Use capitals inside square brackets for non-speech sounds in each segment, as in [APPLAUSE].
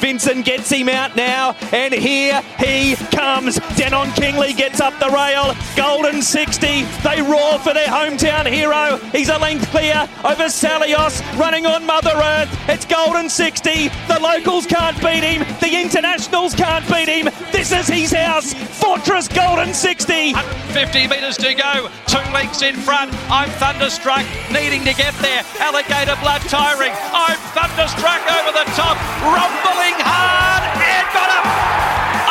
Vincent gets him out now, and here he comes. Denon Kingley gets up the rail. Golden 60. They roar for their hometown hero. He's a length clear over Salios, running on Mother Earth. It's Golden 60. The locals can't beat him. The internationals can't beat him. This is his house. Fortress Golden 60. 50 metres to go. Two lengths in front. I'm thunderstruck, needing to get there. Alligator blood tiring. I'm thunderstruck over the top, rumbling hard and got up.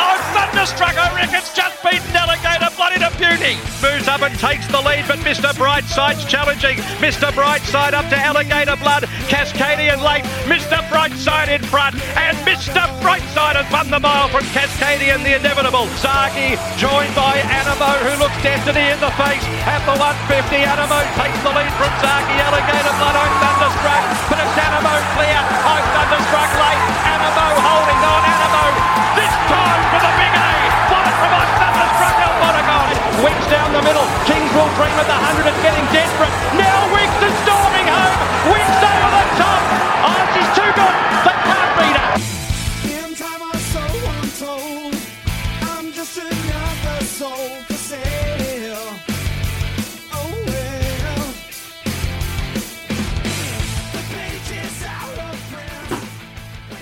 I'm thunderstruck. I reckon it's just beaten Alligator blood into beauty. Moves up and takes the lead, but Mr. Brightside's challenging. Mr. Brightside up to Alligator blood. Cascadian late. Mr. Brightside in front, and Mr. Brightside has won the mile from Cascadian, the inevitable. Zaaki joined by Anamoe, who looks destiny in the face at the 150. Anamoe takes the lead from Zaaki. Alligator blood. I'm thunderstruck, but it's Anamoe clear. I'm thunderstruck late. Anamoe holding on. Anamoe this time for the big A. What a from I'm thunderstruck. El Monagon. Winx down the middle. Kings will dream at the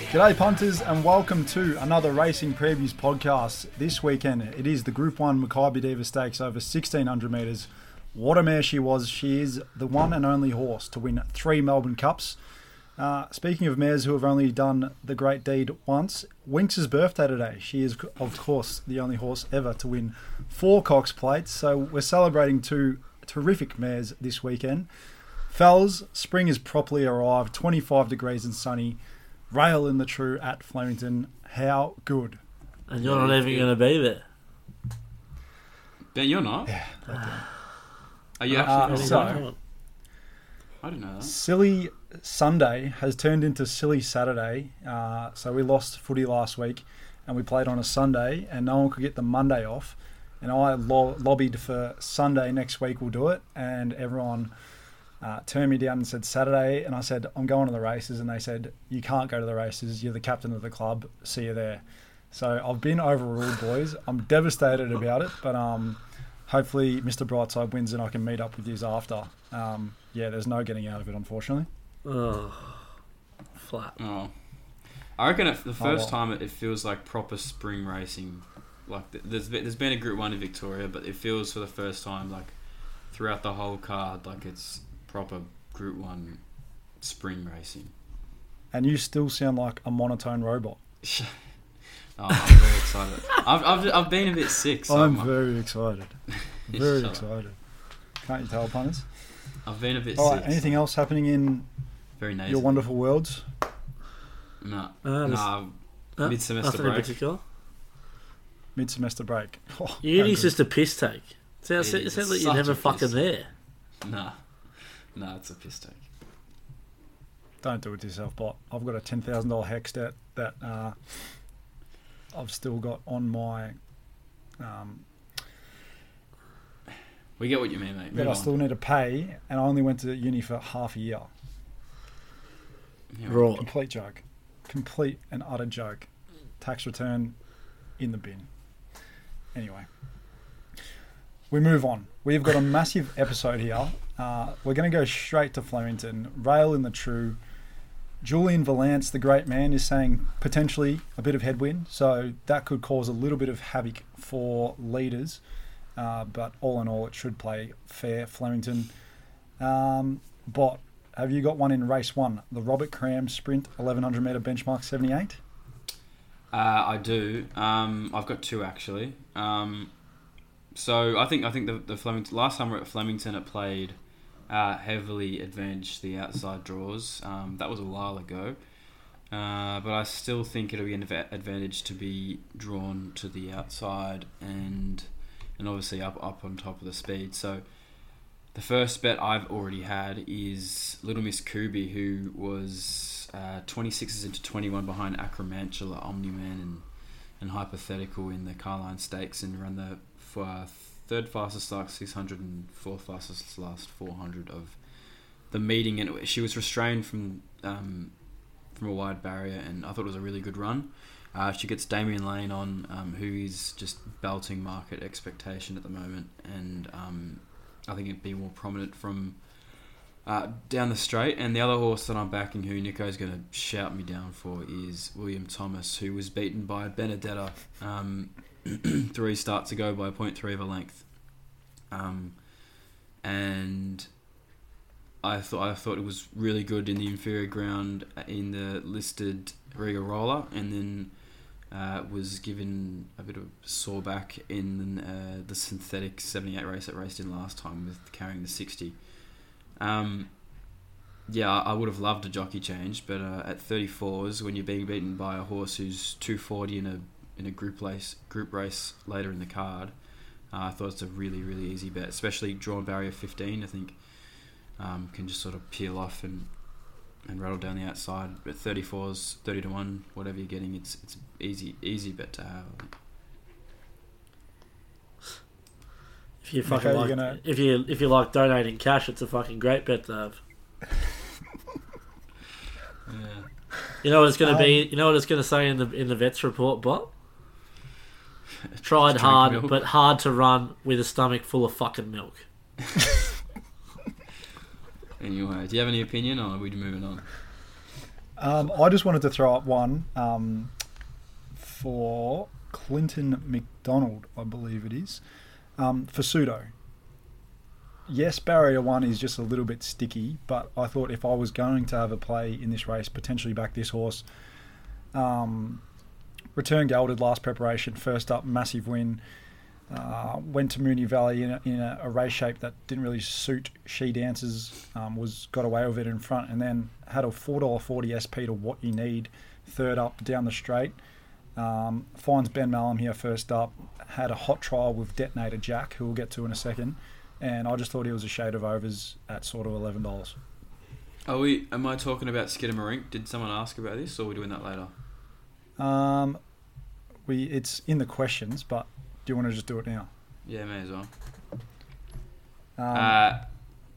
G'day punters and welcome to another Racing Previews podcast. This weekend it is the Group 1 Makybe Diva Stakes over 1600 metres. What a mare she was. She is the one and only horse to win three Melbourne Cups. Uh, speaking of mares who have only done the great deed once, Winx' birthday today. She is, of course, the only horse ever to win four Cox plates. So we're celebrating two terrific mares this weekend. Fellas, spring has properly arrived. 25 degrees and sunny. Rail in the true at Flemington. How good. And you're not even going to be there. Ben, you're not. Yeah. Are you actually Uh, actually? so, I didn't know that. silly Sunday has turned into silly Saturday. Uh, so we lost footy last week and we played on a Sunday and no one could get the Monday off. And I lo- lobbied for Sunday next week, we'll do it. And everyone uh, turned me down and said Saturday. And I said, I'm going to the races. And they said, You can't go to the races. You're the captain of the club. See you there. So I've been overruled, boys. I'm devastated about it. But um, hopefully Mr. Brightside wins and I can meet up with you after. Um, yeah, there's no getting out of it, unfortunately. Oh, flat. Oh, I reckon it, the first well. time it, it feels like proper spring racing. Like th- there's been, there's been a Group One in Victoria, but it feels for the first time like throughout the whole card like it's proper Group One spring racing. And you still sound like a monotone robot. [LAUGHS] Oh, I'm very excited. I've, I've, I've been a bit sick. So I'm I'm- very excited. [LAUGHS] Very excited. Can't you tell, punters? I've been a bit All sick. right, anything else happening in Very nasal. your wonderful worlds? No, Uh, this- nah, Uh, mid semester nothing in break. particular. Mid semester break. Oh, how Uni's just a piss take. Sounds, It is. sounds like you're never a fucking there. Nah, nah, it's a piss take. Don't do it to yourself, bot. I've got a $10,000 HECS debt that uh, I've still got on my. Um, We get what you mean, mate. that Move I on. still need to pay, and I only went to uni for half a year. Yeah. Raw. Complete joke. Complete and utter joke. Tax return in the bin. Anyway, we move on. We've got a massive episode here. Uh, we're going to go straight to Flemington. Rail in the true. Julian Valance, the great man, is saying potentially a bit of headwind, so that could cause a little bit of havoc for leaders. Uh, but all in all, it should play fair. Flemington. Um, have you got one in race one? The Robert Cram Sprint 1100 meter benchmark 78? Uh, I do. Um, I've got two actually. Um, so I think I think the, the Flemington last time we were at Flemington, it played uh, heavily advantaged the outside draws. Um, that was a while ago. Uh, but I still think it'll be an advantage to be drawn to the outside and and obviously up up on top of the speed. So the first bet I've already had is Little Miss Kubi, who was uh, 26s into 21 behind Acromantula, Omni-Man, and, and Hypothetical in the Carline Stakes and ran the f- uh, third fastest last 600 and fourth fastest last 400 of the meeting. And she was restrained from um, from a wide barrier, and I thought it was a really good run. Uh, she gets Damian Lane on, um, who is just belting market expectation at the moment, and um, I think it'd be more prominent from uh, down the straight. And the other horse that I'm backing, who Nico's going to shout me down for, is William Thomas, who was beaten by Benedetta um, [CLEARS THROAT] three starts ago by 0.3 of a length. Um, and I thought I thought it was really good in the inferior ground in the listed Regal Roller, and then uh, was given a bit of sore back in uh, the synthetic 78 race that raced in last time with carrying the 60. Um, yeah, I I would have loved a jockey change, but uh, at 34s, when you're being beaten by a horse who's 240 in a in a group race group race later in the card, uh, I thought it's a really really easy bet, especially drawn barrier 15. I think um, can just sort of peel off and and rattle down the outside. But 34s, 30 to one, whatever you're getting, it's it's easy easy bet to have. If you fucking like, gonna- if you if you like donating cash, it's a fucking great bet to have. [LAUGHS] Yeah. You know what it's going to be. Um, You know what it's going to say in the in the vets report, but [LAUGHS] tried hard, milk. but hard to run with a stomach full of fucking milk. [LAUGHS] Anyway, do you have any opinion, or are we moving on? Um, I just wanted to throw up one um, for Clinton McDonald, I believe it is, um, for pseudo. Yes, barrier one is just a little bit sticky, but I thought if I was going to have a play in this race, potentially back this horse, um, return gelded last preparation, first up, massive win. Uh, went to Moonee Valley in, a, in a, a race shape that didn't really suit she dances. Um, was got away with it in front, and then had a four dollar forty SP to what you need. Third up down the straight. Um, finds Ben Melham here first up. Had a hot trial with Detonator Jack, who we'll get to in a second. And I just thought he was a shade of overs at sort of eleven dollars. Are we? Am I talking about Skiddamarink? Did someone ask about this, or are we doing that later? Um, we it's in the questions, but do you want to just do it now? Yeah, may as well. Um, Uh,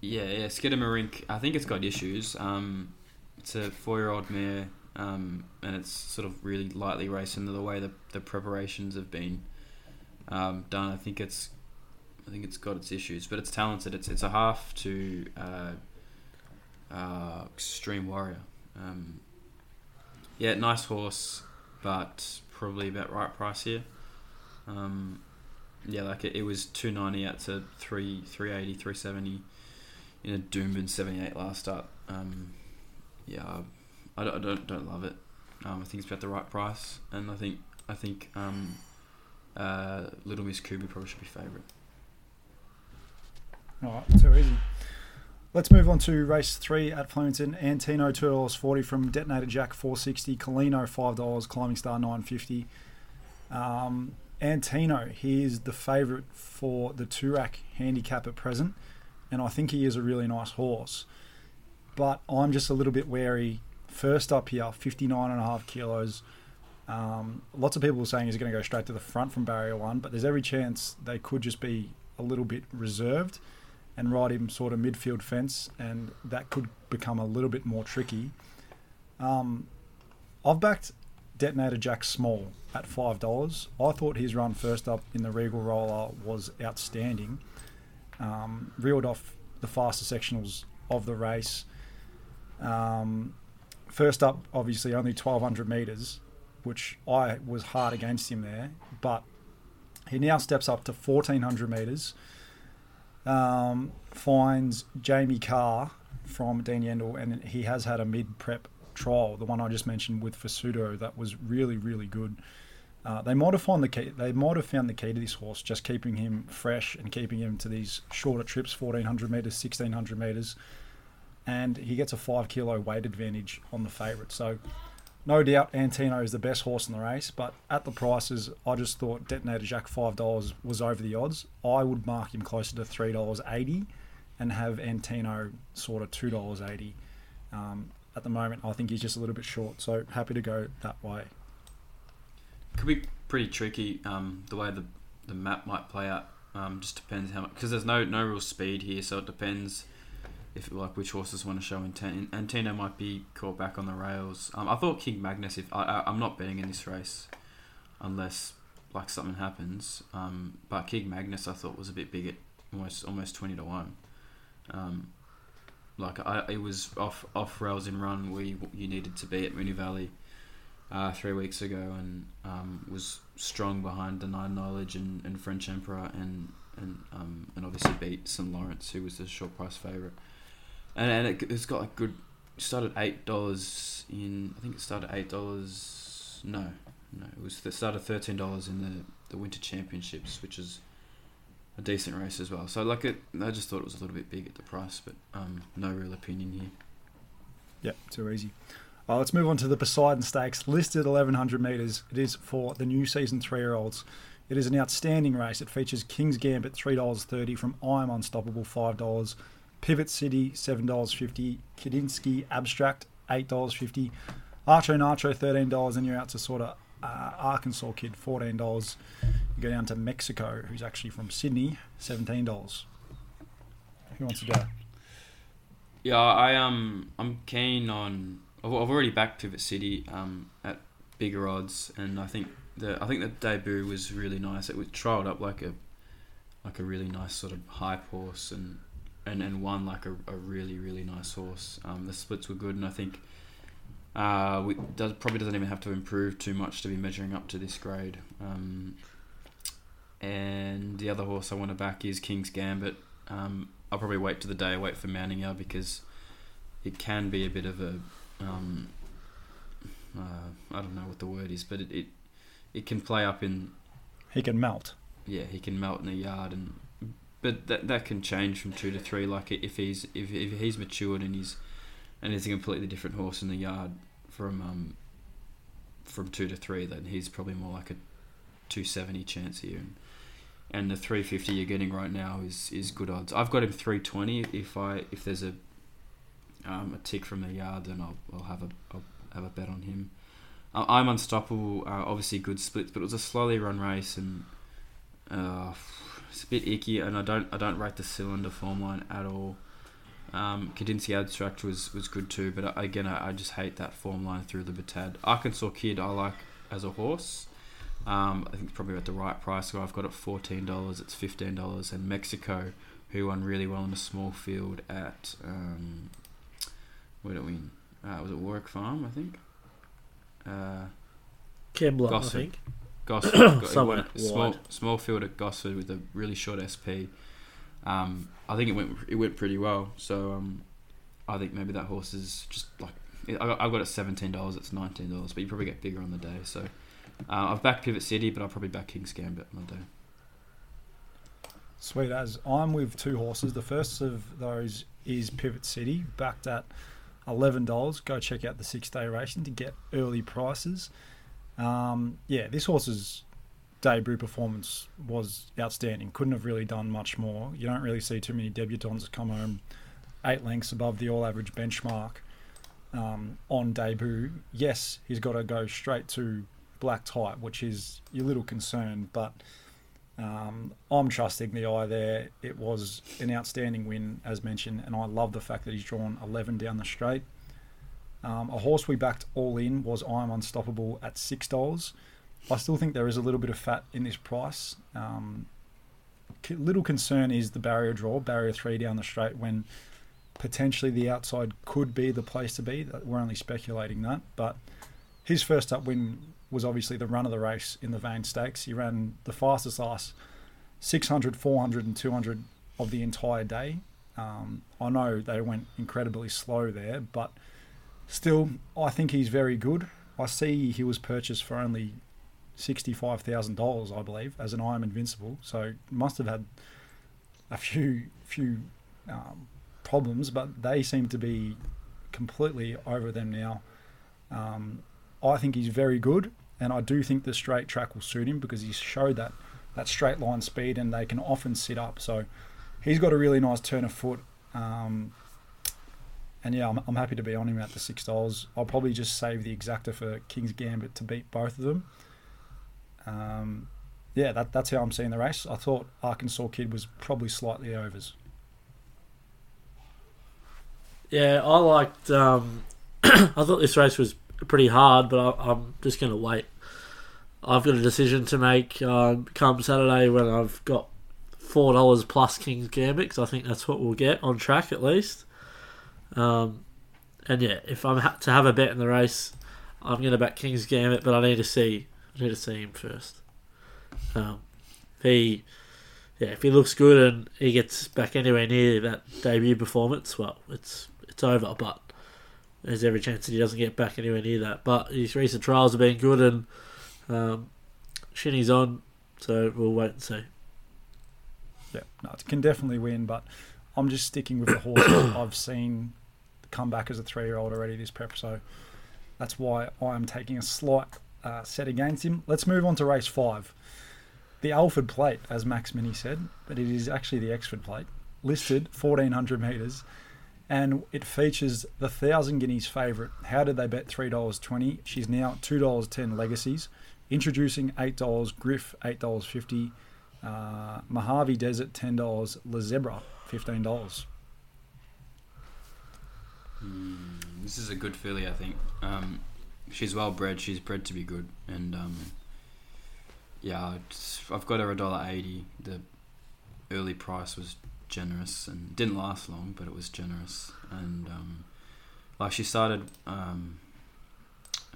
yeah, yeah. Skiddamarink, I think it's got issues. Um, it's a four-year-old mare, um, and it's sort of really lightly racing the way the, the preparations have been um, done. I think it's, I think it's got its issues, but it's talented. It's it's a half to uh, uh, Extreme Warrior. Um, yeah, nice horse, but probably about right price here. Um, yeah, like it, it was 290 out to 3 380, 370 in a Doomben 78 last start. Um, yeah, I don't, I don't don't love it. Um, I think it's about the right price, and I think I think um, uh, Little Miss Kubi probably should be favourite. All right, too easy. Let's move on to race three at Flemington. Antino two dollars forty from Detonator Jack four sixty. Colino five dollars. Climbing Star nine fifty. Um, Antino, he is the favourite for the Toorak handicap at present, and I think he is a really nice horse. But I'm just a little bit wary. First up here, 59 and a half kilos. Um, lots of people are saying he's going to go straight to the front from barrier one, but there's every chance they could just be a little bit reserved and ride him sort of midfield fence, and that could become a little bit more tricky. Um, I've backed Detonator Jack Small at five dollars. I thought his run first up in the Regal Roller was outstanding. Um, reeled off the faster sectionals of the race. Um, first up, obviously only twelve hundred meters, which I was hard against him there, but he now steps up to fourteen hundred meters um, finds Jamie Kah from Dean Yendall, and he has had a mid prep trial, the one I just mentioned with Fasudo, that was really, really good. Uh, they might have found the key. They might have found the key to this horse, just keeping him fresh and keeping him to these shorter trips, fourteen hundred meters, sixteen hundred meters, and he gets a five kilo weight advantage on the favourite. So, no doubt, Antino is the best horse in the race. But at the prices, I just thought Detonator Jack five dollars was over the odds. I would mark him closer to three dollars eighty, and have Antino sort of two dollars eighty. Um, at the moment, I think he's just a little bit short. So happy to go that way. Could be pretty tricky. Um, the way the the map might play out. Um, just depends how much because there's no no real speed here, so it depends if like which horses want to show intent. Antino might be caught back on the rails. Um, I thought King Magnus. If I, I I'm not betting in this race, unless like something happens. Um, but King Magnus I thought was a bit big at almost almost twenty to one. Um, like I, it was off off rails in run where you, you needed to be at Moonee Valley uh, three weeks ago and um, was strong behind Denied Knowledge and, and French Emperor and and um, and obviously beat St Lawrence who was the short price favourite and and it, it's got a good started eight dollars in I think it started eight dollars no no it was it started thirteen dollars in the the Winter Championships which is a decent race as well so like it I just thought it was a little bit big at the price but um, no real opinion here Yep, too easy. Uh, let's move on to the Poseidon Stakes, listed 1100 metres. It is for the new season three year olds. It is an outstanding race. It features King's Gambit $3.30 from I'm Unstoppable $5, Pivot City $7.50, Kadinsky Abstract $8.50, Archo Nacho $13, and you're out to sort of uh, Arkansas Kid $14. You go down to Mexico, who's actually from Sydney, $17. Who wants to go? Yeah, I um I'm keen on. I've, I've already backed Pivot City um at bigger odds, and I think the I think the debut was really nice. It was trialed up like a like a really nice sort of hype horse, and and and won like a, a really really nice horse. Um, the splits were good, and I think. Uh, we, does probably doesn't even have to improve too much to be measuring up to this grade. Um, and the other horse I want to back is King's Gambit. Um, I'll probably wait to the day I wait for mounting Manningham because it can be a bit of a um, uh, I don't know what the word is, but it, it it can play up in He can melt. yeah he can melt in the yard and but that that can change from two to three. Like if he's if, if he's matured and he's and he's a completely different horse in the yard from um from two to three, then he's probably more like a two seventy chance here. And, and the three fifty you're getting right now is, is good odds. I've got him three twenty. If I if there's a um, a tick from the yard, then I'll, I'll have a I'll have a bet on him. Uh, I'm unstoppable. Uh, obviously good splits, but it was a slowly run race and uh, it's a bit icky. And I don't I don't rate the cylinder form line at all. Um, Kadinsky Abstract was, was good too, but I, again I, I just hate that form line through the Batad. Arkansas Kid I like as a horse. Um, I think it's probably at the right price. So I've got it fourteen dollars. It's fifteen dollars. And Mexico, who won really well in a small field at um, where did we? Uh, was it Warwick Farm? I think. Uh, Kembla, I think. Gosford. [COUGHS] got- it Somewhere went- small, small field at Gosford with a really short SP. Um, I think it went it went pretty well. So um, I think maybe that horse is just like I got, I got it seventeen dollars. It's nineteen dollars, but you probably get bigger on the day. So uh, I've backed Pivot City, but I'll probably back King's Gambit on the day. Sweet as I'm with two horses. The first of those is Pivot City, backed at eleven dollars. Go check out the six day racing to get early prices. Um, yeah, this horse's debut performance was outstanding. Couldn't have really done much more. You don't really see too many debutants come home eight lengths above the all average benchmark um, on debut. Yes, he's got to go straight to black type, which is your little concern, but. Um, I'm trusting the eye there. It was an outstanding win, as mentioned, and I love the fact that he's drawn 11 down the straight. Um, a horse we backed all in was I'm Unstoppable at $6. I still think there is a little bit of fat in this price. Um, little concern is the barrier draw, barrier three down the straight, when potentially the outside could be the place to be. We're only speculating that, but his first up win was obviously the run of the race in the Vain Stakes. He ran the fastest last 600, 400, and 200 of the entire day. Um, I know they went incredibly slow there, but still, I think he's very good. I see he was purchased for only sixty-five thousand dollars, I believe, as an I am invincible. So must have had a few few um, problems, but they seem to be completely over them now. Um, I think he's very good, and I do think the straight track will suit him because he's showed that that straight line speed, and they can often sit up. So he's got a really nice turn of foot. Um, and yeah, I'm, I'm happy to be on him at the six dollars. I'll probably just save the exacta for King's Gambit to beat both of them. Um, yeah, that, that's how I'm seeing the race. I thought Arkansas Kid was probably slightly overs. Yeah, I liked. Um, [CLEARS THROAT] I thought this race was pretty hard, but I, I'm just going to wait. I've got a decision to make um, come Saturday when I've got four dollars plus King's Gambit 'cause I think that's what we'll get on track at least. Um, and yeah, if I'm ha- to have a bet in the race, I'm going to back King's Gambit, but I need to see. I need to see him first. Um, he, yeah, if he looks good and he gets back anywhere near that debut performance, well, it's it's over. But there's every chance that he doesn't get back anywhere near that. But his recent trials have been good and um, Shinny's on, so we'll wait and see. Yeah, no, it can definitely win, but I'm just sticking with the horse I've seen come back as a three-year-old already this prep, so that's why I'm taking a slight uh, set against him. Let's move on to race five. The Alford Plate, as Max Mini said, but it is actually the Exford Plate, listed 1400 metres, and it features the Thousand Guineas favourite. How did they bet $3.20? She's now $2.10 legacies. Introducing 8 Griff, $8.50. Uh, Mojave Desert, 10. La Zebra, $15. This is a good filly, I think. Um, she's well bred. She's bred to be good, and um, yeah, I've got her a dollar eighty. The early price was generous and didn't last long, but it was generous. And um, like she started, um,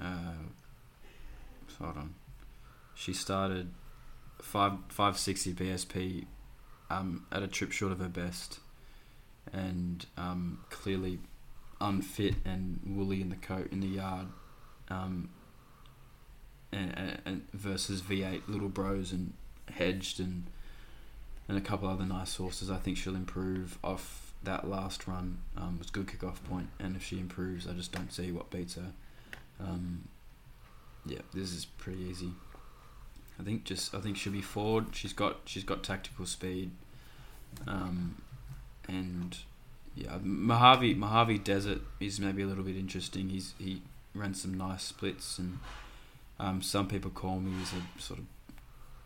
uh, hold on, she started five five sixty BSP um, at a trip short of her best, and um, clearly unfit and woolly in the coat in the yard, um, and, and, versus V8 little bros and hedged and and a couple other nice horses. I think she'll improve off that last run. Um, was good kick-off point, and if she improves, I just don't see what beats her. Um, yeah, this is pretty easy. I think just I think she'll be forward. She's got she's got tactical speed, um, and yeah, Mojave Mojave Desert is maybe a little bit interesting. He's he ran some nice splits, and um, some people call me he's a sort of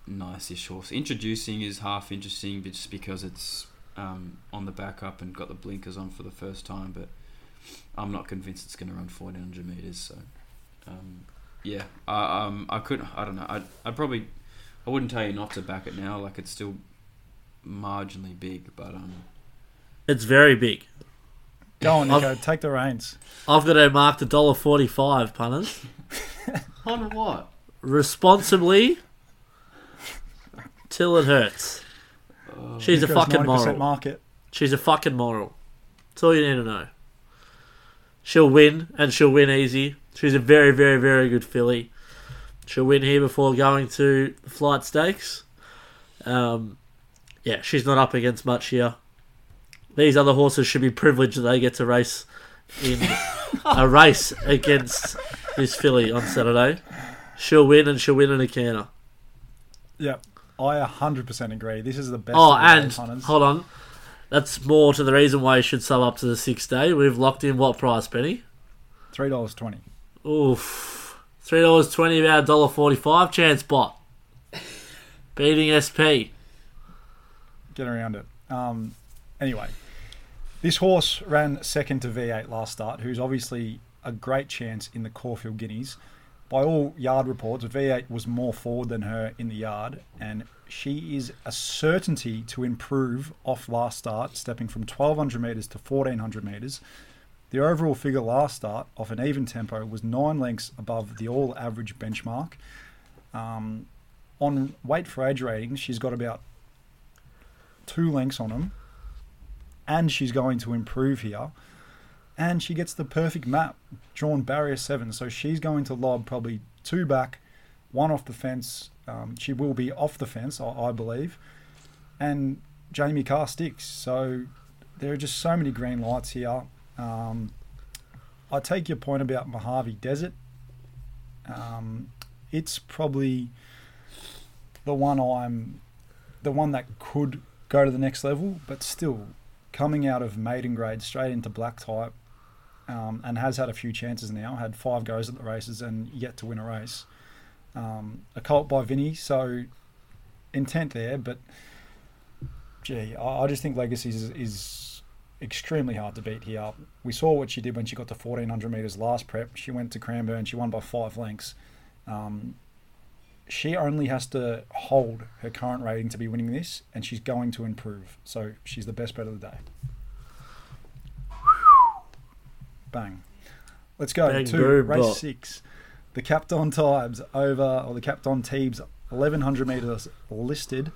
nice-ish horse. Introducing is half interesting, just because it's um, on the back up and got the blinkers on for the first time. But I'm not convinced it's going to run 1400 meters. So um, yeah, I um I could I don't know. I I probably I wouldn't tell you not to back it now. Like it's still marginally big, but um. It's very big. Go on, Nico. I've- take the reins. I've got her marked a dollar forty-five, punters. [LAUGHS] On what? Responsibly, till it hurts. She's a fucking moral. market. She's a fucking moral. That's all you need to know. She'll win, and she'll win easy. She's a very, very, very good filly. She'll win here before going to the flight stakes. Um, yeah, she's not up against much here. These other horses should be privileged that they get to race in a race against this filly on Saturday. She'll win, and she'll win in a canter. Yeah, I 100% agree. This is the best Oh, and hold on. That's more to the reason why you should sub up to the sixth day. We've locked in what price, Penny? $3.20. Oof. Three dollars twenty about dollar forty five chance bot. Beating SP. Get around it. Um, anyway, this horse ran second to V8 last start, who's obviously a great chance in the Caulfield Guineas. By all yard reports, V8 was more forward than her in the yard, and she is a certainty to improve off last start, stepping from 1200 metres to 1400 metres. The overall figure last start, off an even tempo, was nine lengths above the all average benchmark. Um, on weight for age ratings, she's got about two lengths on them, and she's going to improve here. And she gets the perfect map, drawn barrier seven, so she's going to lob probably two back one off the fence. Um, she will be off the fence, I, I believe. And Jamie Kah sticks. So there are just so many green lights here. Um, I take your point about Mojave Desert. Um, it's probably the one I'm, the one that could go to the next level, but still coming out of maiden grade straight into black type, um, and has had a few chances now. Had five goes at the races and yet to win a race. Um, a colt by Vinny, so intent there, but gee, I, I just think Legacies is, is extremely hard to beat here. We saw what she did when she got to 1400 metres last prep. She went to Cranbourne, she won by five lengths. Um, she only has to hold her current rating to be winning this, and she's going to improve. So she's the best bet of the day. Bang. Let's go Bang, to boom, race bop. six. The Captain Times over, or the Captain Teebs 1100 metres listed.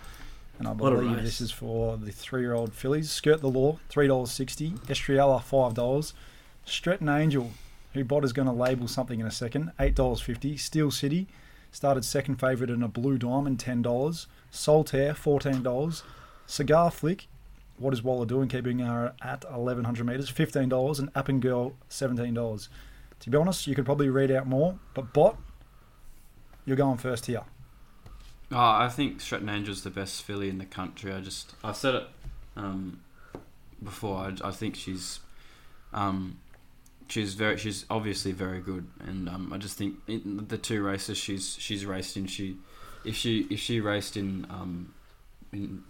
And I believe this is for the three year old fillies. Skirt the Law, $3.60. Estriella, $5. Stretton Angel, who Bot is going to label something in a second, $8.50. Steel City, started second favourite in a Blue Diamond, $10. Soltaire, $14. Cigar Flick, what is Waller doing? Keeping her at 1100 metres, $15. And Appen Girl, $17. To be honest, you could probably read out more, but Bot, you're going first here. Oh, I think Stratton Angel's the best filly in the country. I just I've said it um, before. I, I think she's um, she's very she's obviously very good, and um, I just think in the two races she's she's raced in she if she if she raced in um, in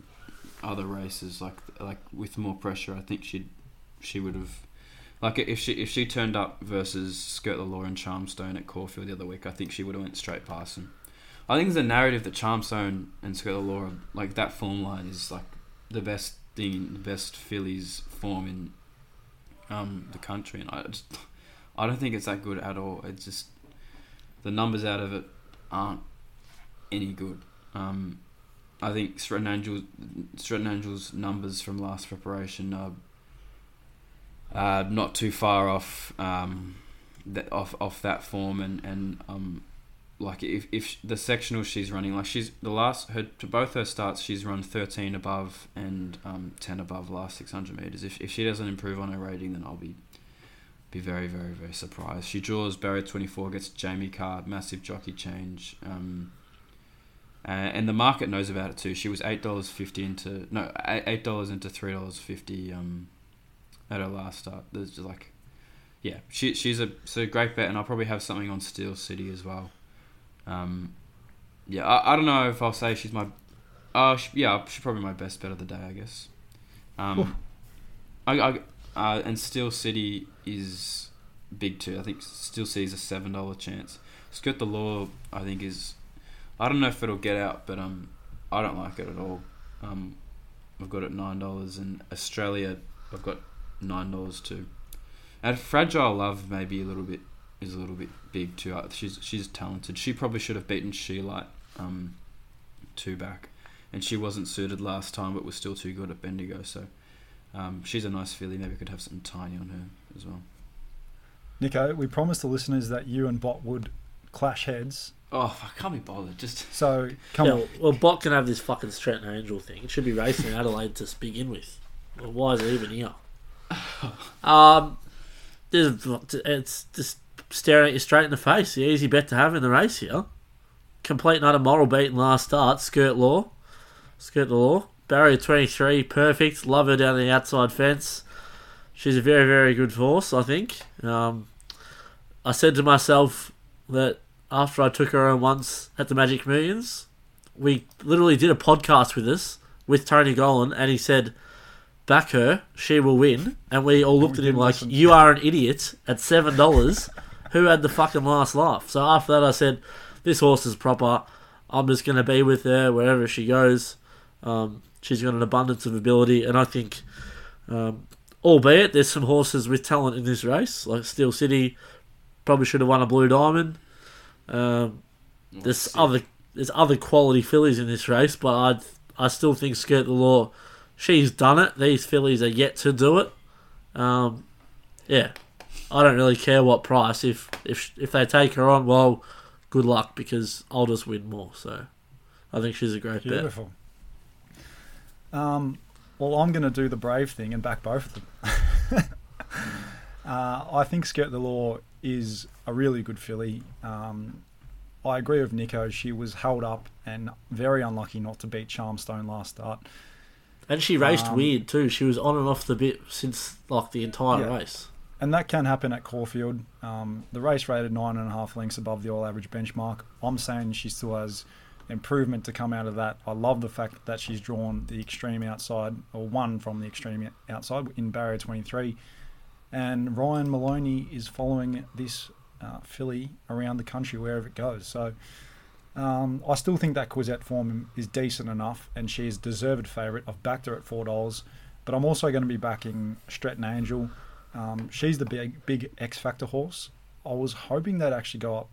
other races like like with more pressure, I think she she would have. Like if she if she turned up versus Skirt the Law and Charmstone at Caulfield the other week, I think she would have went straight past them. I think the narrative that Charmstone and Skirt the Law like that form line is like the best thing, the best fillies form in um, the country, and I just I don't think it's that good at all. It's just the numbers out of it aren't any good. Um, I think Stratton Angel, Stratton Angel's numbers from last preparation are uh, not too far off um, that off off that form, and and um, like if if the sectional she's running, like she's the last her to both her starts, she's run thirteen above and um, ten above last six hundred meters. If if she doesn't improve on her rating, then I'll be be very very very surprised. She draws Barrier twenty four, gets Jamie Kah, massive jockey change. Um, uh, and the market knows about it too. She was eight dollars fifty into no eight eight dollars into three dollars fifty um, at her last start. There's just like, yeah, she she's a so a great bet, and I'll probably have something on Steel City as well. Um, yeah, I, I don't know if I'll say she's my, uh, sh yeah, she's probably my best bet of the day, I guess. Um, I, I uh, and Steel City is big too. I think Steel City is a seven dollar chance. Skirt the Law, I think is I don't know if it'll get out, but um, I don't like it at all. Um, I've got it nine dollars, and Australia, I've got nine dollars too. And Fragile Love maybe a little bit is a little bit big too. Uh, She's she's talented. She probably should have beaten Sheelight um, two back, and she wasn't suited last time, but was still too good at Bendigo. So um, she's a nice filly. Maybe we could have something tiny on her as well. Nico, we promised the listeners that you and Bot would clash heads. Oh, I can't be bothered. Just [LAUGHS] So come yeah, on. well, Bot can have this fucking Stratton Angel thing. It should be racing in Adelaide to begin with. Well, why is it even here? [LAUGHS] Um, there's, it's just staring at you straight in the face. The easy bet to have in the race here. Complete and utter moral beat in last start. Skirt law. Skirt the law. Barrier 23, perfect. Love her down the outside fence. She's a very, very good horse, I think. Um, I said to myself that after I took her on once at the Magic Millions, we literally did a podcast with us with Tony Gollan, and he said, "Back her, she will win." And we all looked we at him like, listen. "You are an idiot." At seven dollars, who had the fucking last laugh? So after that, I said, "This horse is proper. I'm just going to be with her wherever she goes. Um, she's got an abundance of ability, and I think." Um, albeit there's some horses with talent in this race, like Steel City, probably should have won a Blue Diamond. Um, there's other there's other quality fillies in this race, but I I still think Skirt the Law, she's done it. These fillies are yet to do it. Um, yeah, I don't really care what price. If if if they take her on, well, good luck because I'll just win more. So I think she's a great bet. Beautiful. Um, well, I'm going to do the brave thing and back both of them. [LAUGHS] uh, I think Skirt the Law is a really good filly. Um, I agree with Nico. She was held up and very unlucky not to beat Charmstone last start. And she raced Um, weird too. She was on and off the bit since like the entire Yeah. race. And that can happen at Caulfield. Um, the race rated nine and a half lengths above the all average benchmark. I'm saying she still has improvement to come out of that. I love the fact that she's drawn the extreme outside, or one from the extreme outside in barrier 23. And Ryan Maloney is following this uh, filly around the country wherever it goes. So um, I still think that Quizette form is decent enough, and she is deserved favourite. I've backed her at four dollars, but I'm also going to be backing Stretton Angel. Um, she's the big big X Factor horse. I was hoping they'd actually go up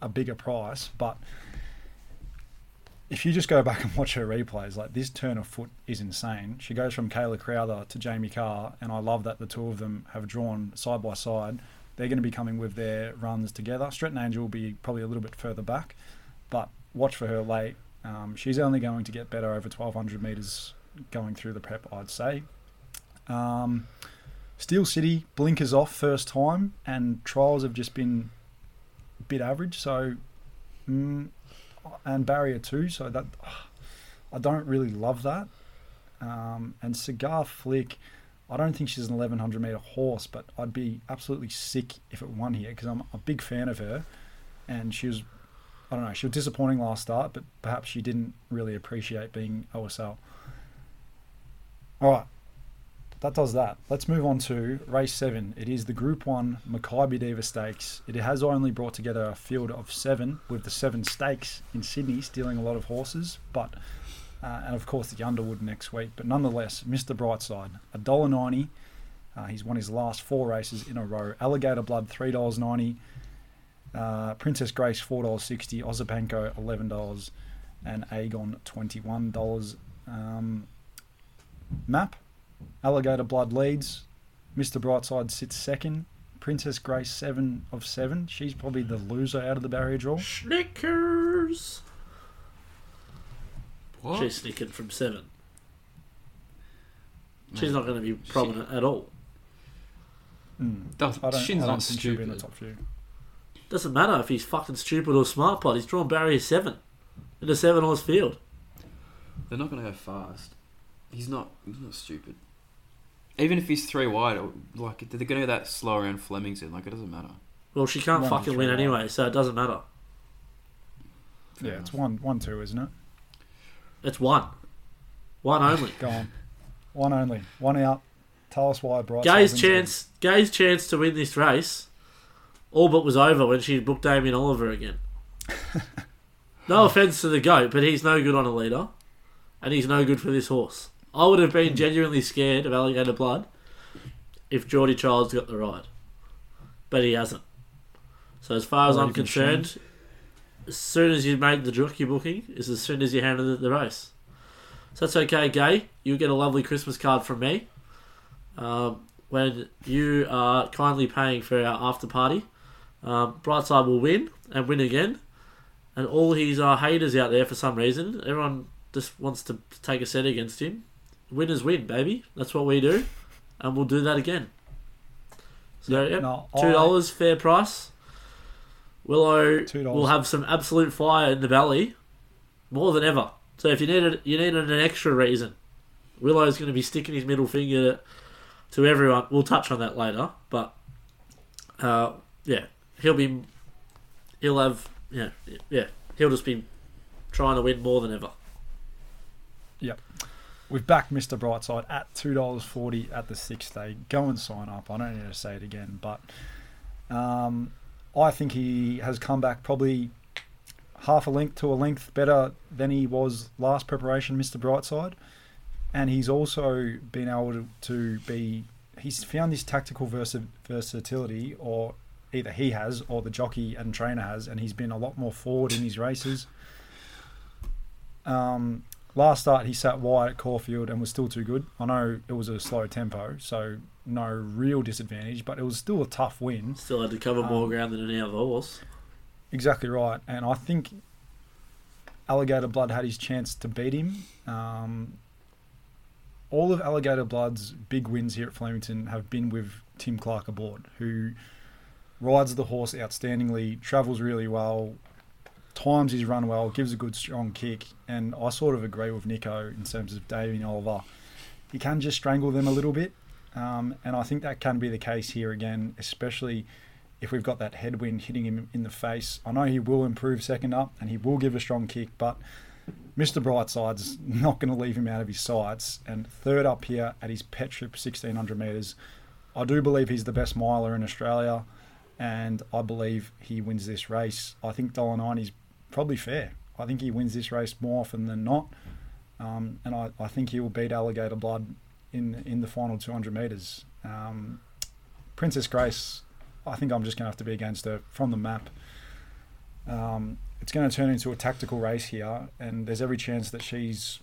a bigger price, but if you just go back and watch her replays, like this turn of foot is insane. She goes from Kayla Crowther to Jamie Kah, and I love that the two of them have drawn side by side. They're going to be coming with their runs together. Stretton Angel will be probably a little bit further back, but watch for her late. Um, she's only going to get better over 1200 metres going through the prep, I'd say. Um, Steel City blinkers off first time, and trials have just been a bit average. So, mm, and barrier two. So that I don't really love that. Um, and Cigar Flick, I don't think she's an 1100 meter horse, but I'd be absolutely sick if it won here because I'm a big fan of her. And she was, I don't know, she was disappointing last start, but perhaps she didn't really appreciate being OSL. All right, that does that. Let's move on to race seven. It is the Group One Makybe Diva Stakes. It has only brought together a field of seven, with the seven stakes in Sydney stealing a lot of horses, but uh, and of course the Underwood next week. But nonetheless, Mr. Brightside, a dollar ninety. Uh, he's won his last four races in a row. Alligator Blood three dollars ninety. Uh, Princess Grace four dollars sixty. Ozapanko eleven dollars, and Aegon twenty one dollars. Um, map. Alligator Blood leads. Mr. Brightside sits second. Princess Grace seven of seven. She's probably the loser out of the barrier draw. Snickers. What? She's snickered from seven. She's not going to be prominent at all. Mm. The I don't, Shin's I don't not think in the stupid. top few. Doesn't matter if he's fucking stupid or smart pot. He's drawn barrier seven in a seven horse field. They're not going to go fast. He's not. He's not stupid. Even if he's three wide, like they're going to go that slow around Flemington. Like it doesn't matter. Well, she can't One fucking win three anyway, so it doesn't matter. Fair Yeah, it's one, one, two, isn't it? It's one. One [LAUGHS] only. Go on. One only. One out. Tell us why Brightside. Gai's wins chance Gai's chance to win this race all but was over when she booked Damien Oliver again. [LAUGHS] no offense to the goat, but he's no good on a leader. And he's no good for this horse. I would have been genuinely scared of alligator blood if Geordie Childs got the ride. But he hasn't. So as far as I'm concerned, as soon as you make the jockey booking is as soon as you handle the, the race. So that's okay, Gai. You'll get a lovely Christmas card from me. Um, when you are kindly paying for our after party, um, Brightside will win and win again. And all his uh, haters out there, for some reason, everyone just wants to take a set against him. Winners win, baby. That's what we do, and we'll do that again. So, Yeah, yep, no, two dollars, fair price. Willow $2. will have some absolute fire in the belly, more than ever. So if you needed you needed an extra reason, Willow's going to be sticking his middle finger to everyone. We'll touch on that later, but uh, yeah, he'll be he'll have yeah yeah he'll just be trying to win more than ever. We've backed Mr. Brightside at two dollars forty at the sixth day. Go and sign up. I don't need to say it again, but um, I think he has come back probably half a length to a length better than he was last preparation, Mr. Brightside, and he's also been able to, be. He's found this tactical versatility, or either he has, or the jockey and trainer has, and he's been a lot more forward in his races. Um, last start he sat wide at Caulfield and was still too good. I know it was a slow tempo, so no real disadvantage, but it was still a tough win. Still had to cover more Um, ground than any other horse. exactly right. And I think Alligator Blood had his chance to beat him. Um, all of Alligator Blood's big wins here at Flemington have been with Tim Clark aboard, who rides the horse outstandingly, travels really well, times his run well, gives a good strong kick, and I sort of agree with Nico in terms of Damien Oliver. He can just strangle them a little bit, um, and I think that can be the case here again, especially if we've got that headwind hitting him in the face. I know he will improve second up, and he will give a strong kick, but Mr. Brightside's [LAUGHS] not going to leave him out of his sights. And third up here at his pet trip, 1600 metres, I do believe he's the best miler in Australia, and I believe he wins this race. I think $1.90 is probably fair. I think he wins this race more often than not, um, and I, I think he will beat Alligator Blood in in the final 200 metres. Um, Princess Grace, I think I'm just going to have to be against her from the map. Um, it's going to turn into a tactical race here, and there's every chance that she's,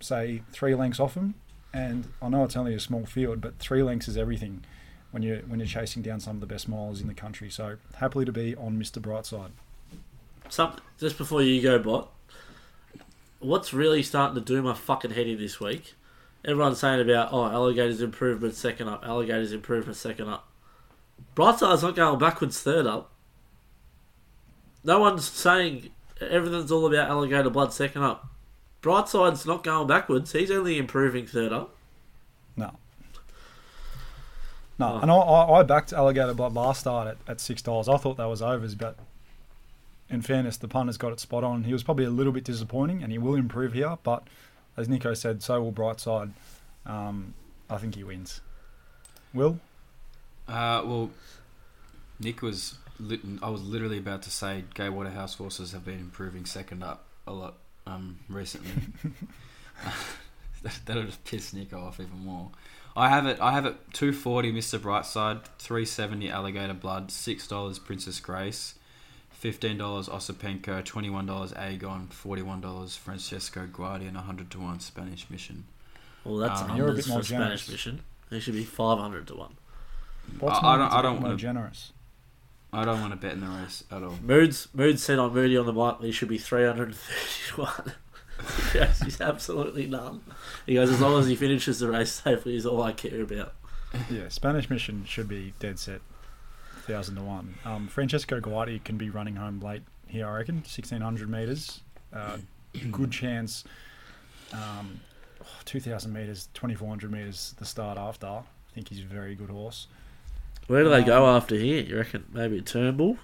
say, three lengths off him. And I know it's only a small field, but three lengths is everything when you're when you're chasing down some of the best milers in the country. So happily to be on Mr. Brightside. Some, just before you go, bot. What's really starting to do my fucking head in this week? Everyone's saying about oh, alligators improvement second up, alligators improvement second up. Brightside's not going backwards third up. No one's saying everything's all about alligator blood second up. Brightside's not going backwards. He's only improving third up. No. No, Oh. and I, I I backed Alligator Blood last start at, at six dollars. I thought that was overs, but in fairness, the punter's got it spot on. He was probably a little bit disappointing, and he will improve here. But as Nico said, so will Brightside. Um, I think he wins. Will Uh, well, Nick was. I was literally about to say Gai Waterhouse horses have been improving second up a lot um, recently. [LAUGHS] [LAUGHS] that, that'll just piss Nick off even more. I have it. I have it. Two forty, Mister Brightside. Three seventy, Alligator Blood. Six dollars, Princess Grace. Fifteen dollars, Osipenko. Twenty-one dollars, Aegon. Forty-one dollars, Francesco Guardi, and hundred to one, Spanish Mission. Well, that's Um, You're a unders bit more for Spanish generous. mission. He should be five hundred to one. what's I- I don't- it's a I bit don't wanna- generous. I don't want to bet in the race at all. Moods Moods said on Moody on the mic that he should be three hundred and thirty one. yes, [LAUGHS] he's absolutely none. He goes as long as he finishes the race safely is all I care about. Yeah, Spanish Mission should be dead set, thousand to one. Um, Francesco Guardi can be running home late here, I reckon, sixteen hundred meters. Uh, good chance. Um, two thousand meters, twenty four hundred meters. The start after. I think he's a very good horse. Where do they Um, go after here? You reckon maybe Turnbull?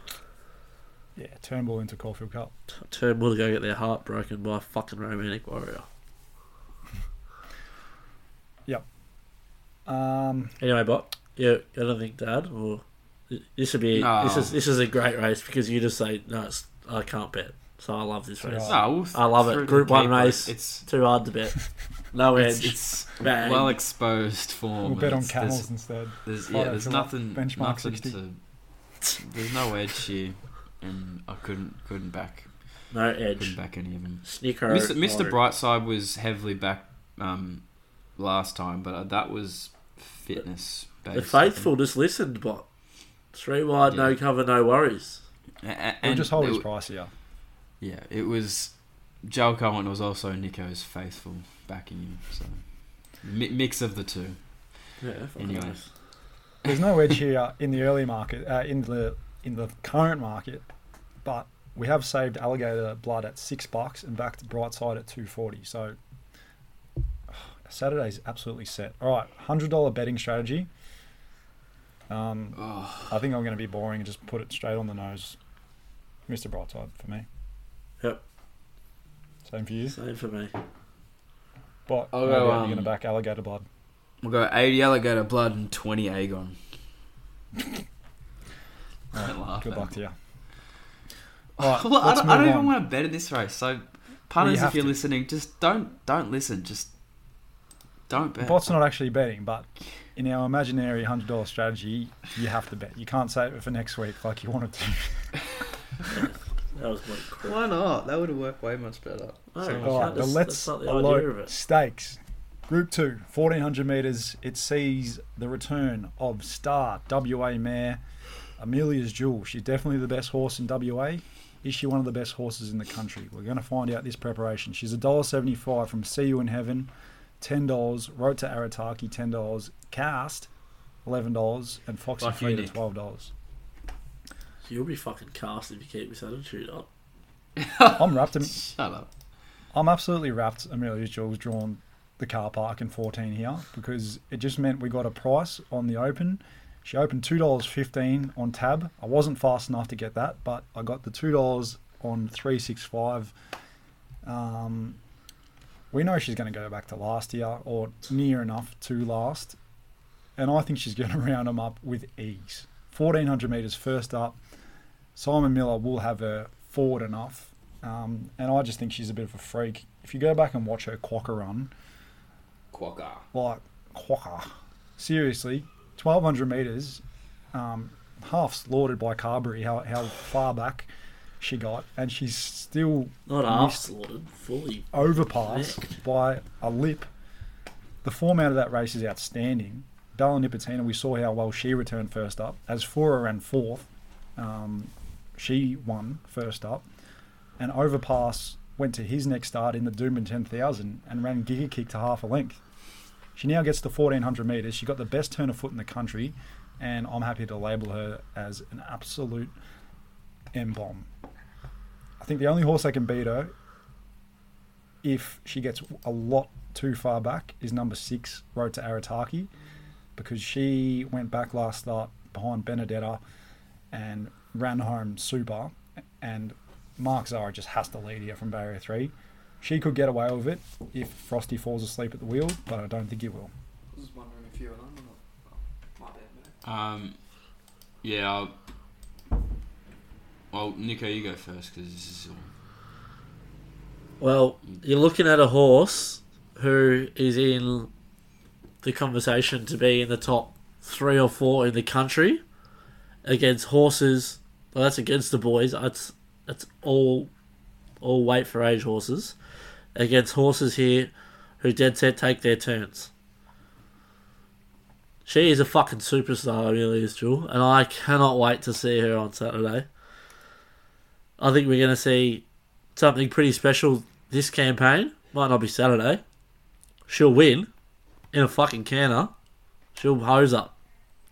Yeah, Turnbull into Caulfield Cup. Turnbull to go get their heart broken by a fucking romantic warrior. [LAUGHS] Yep. Um, Anyway, Bot, yeah, I don't think Dad or this would be No. this is this is a great race because you just say no, it's, I can't bet. So I love this race. Right. No, we'll I love it. Group one race. It's Too hard to bet. [LAUGHS] No edge. it's Bang. well exposed form. we'll bet on It's- there's- camels instead. There's, yeah, there's nothing, benchmark nothing 60. to. There's no edge here, and I couldn't couldn't back no couldn't edge. back any of them. Snicker. Mr. Mr. Brightside was heavily back um, last time, but uh, that was fitness. Based, The faithful just listened, Bot. Three wide, no cover, no worries. A- a- and just hold his w- price here. Yeah, it was. Joel Cohen was also Nico's faithful backing him, so mi- mix of the two. Yeah, fucking Anyway. nice. There's no [LAUGHS] edge here in the early market, uh, in the in the current market, but we have saved alligator blood at six bucks and backed Brightside at two forty. So [SIGHS] Saturday's absolutely set. All right, hundred dollar betting strategy. Um, Oh, I think I'm going to be boring and just put it straight on the nose. Mr. Brightside for me. Yep. Same for you. Same for me. But I'll go, you're um, going to back alligator blood. we'll go 80 alligator blood and 20 Aegon. [LAUGHS] All Don't laugh good luck to you. Right, [LAUGHS] well, I don't, I don't even want to bet in this race. So, punters, if you're to. listening, just don't don't listen. Just don't bet. Bot's not actually betting, but in our imaginary hundred dollar strategy, you have to bet. You can't save it for next week like you wanted to. That was like cool. Why not? That would have worked way much better. No, So All right, can't the just- let's that's not the idea of it. stakes. Group two, 1400 metres. It sees the return of star WA mare Amelia's Jewel. She's definitely the best horse in WA. Is she one of the best horses in the country? We're going to find out this preparation. She's $1.75 from See You in Heaven, $10. Road to Arataki, $10. Cast, $11. And Foxy Like you, Fleet Nick. $12. You'll be fucking cast if you keep this attitude up. [LAUGHS] I'm wrapped. in- Shut up. I'm absolutely wrapped. Amelia Jules drawn the car park in 14 here because it just meant we got a price on the open. She opened $2.15 on tab. I wasn't fast enough to get that, but I got the $2 on 365. Um, we know she's going to go back to last year or near enough to last. And I think she's going [LAUGHS] to round them up with ease. 1400 metres first up. Simon Miller will have her forward enough. Um, and I just think she's a bit of a freak. If you go back and watch her quokka run, Quokka. like quokka, seriously, 1200 metres, um, half slaughtered by Carberry, how, how far back she got, and she's still Not half slaughtered, fully. overpassed by a lip. The format of that race is outstanding. Dalla Nipotina, we saw how well she returned first up. Asfoora ran fourth, um, she won first up. And Overpass went to his next start in the Doomben 10,000 and ran Giga Kick to half a length. She now gets to 1400 metres. She got the best turn of foot in the country, and I'm happy to label her as an absolute M bomb. I think the only horse that can beat her if she gets a lot too far back is number six, Road to Arataki, because she went back last start behind Benedetta and ran home super, and Mark Zahra just has to lead here from barrier three. She could get away with it if Frosty falls asleep at the wheel, but I don't think he will. I was wondering if you were on or not. My bad, mate. Um, yeah. I'll, well, Nico, you go first because this is all. Well, you're looking at a horse who is in the conversation to be in the top three or four in the country against horses. Well, that's against the boys. That's that's all all weight for age horses against horses here who dead set take their turns. She is a fucking superstar, really is Jewel, and I cannot wait to see her on Saturday. I think we're going to see something pretty special this campaign. Might not be Saturday. She'll win in a fucking canner. She'll hose up.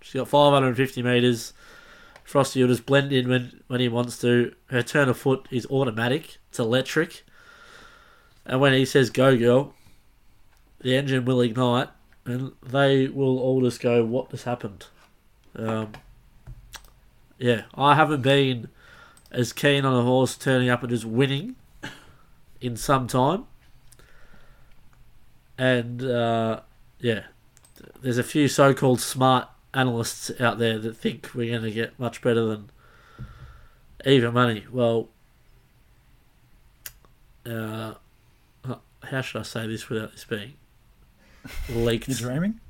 She's got 550 metres. Frosty will just blend in when, when he wants to. Her turn of foot is automatic. It's electric. And when he says go girl, the engine will ignite and they will all just go, what has happened? Um, yeah, I haven't been as keen on a horse turning up and just winning in some time. And uh, yeah, there's a few so-called smart analysts out there that think we're going to get much better than even money. Well, uh, how should I say this without this being leaked? You dreaming?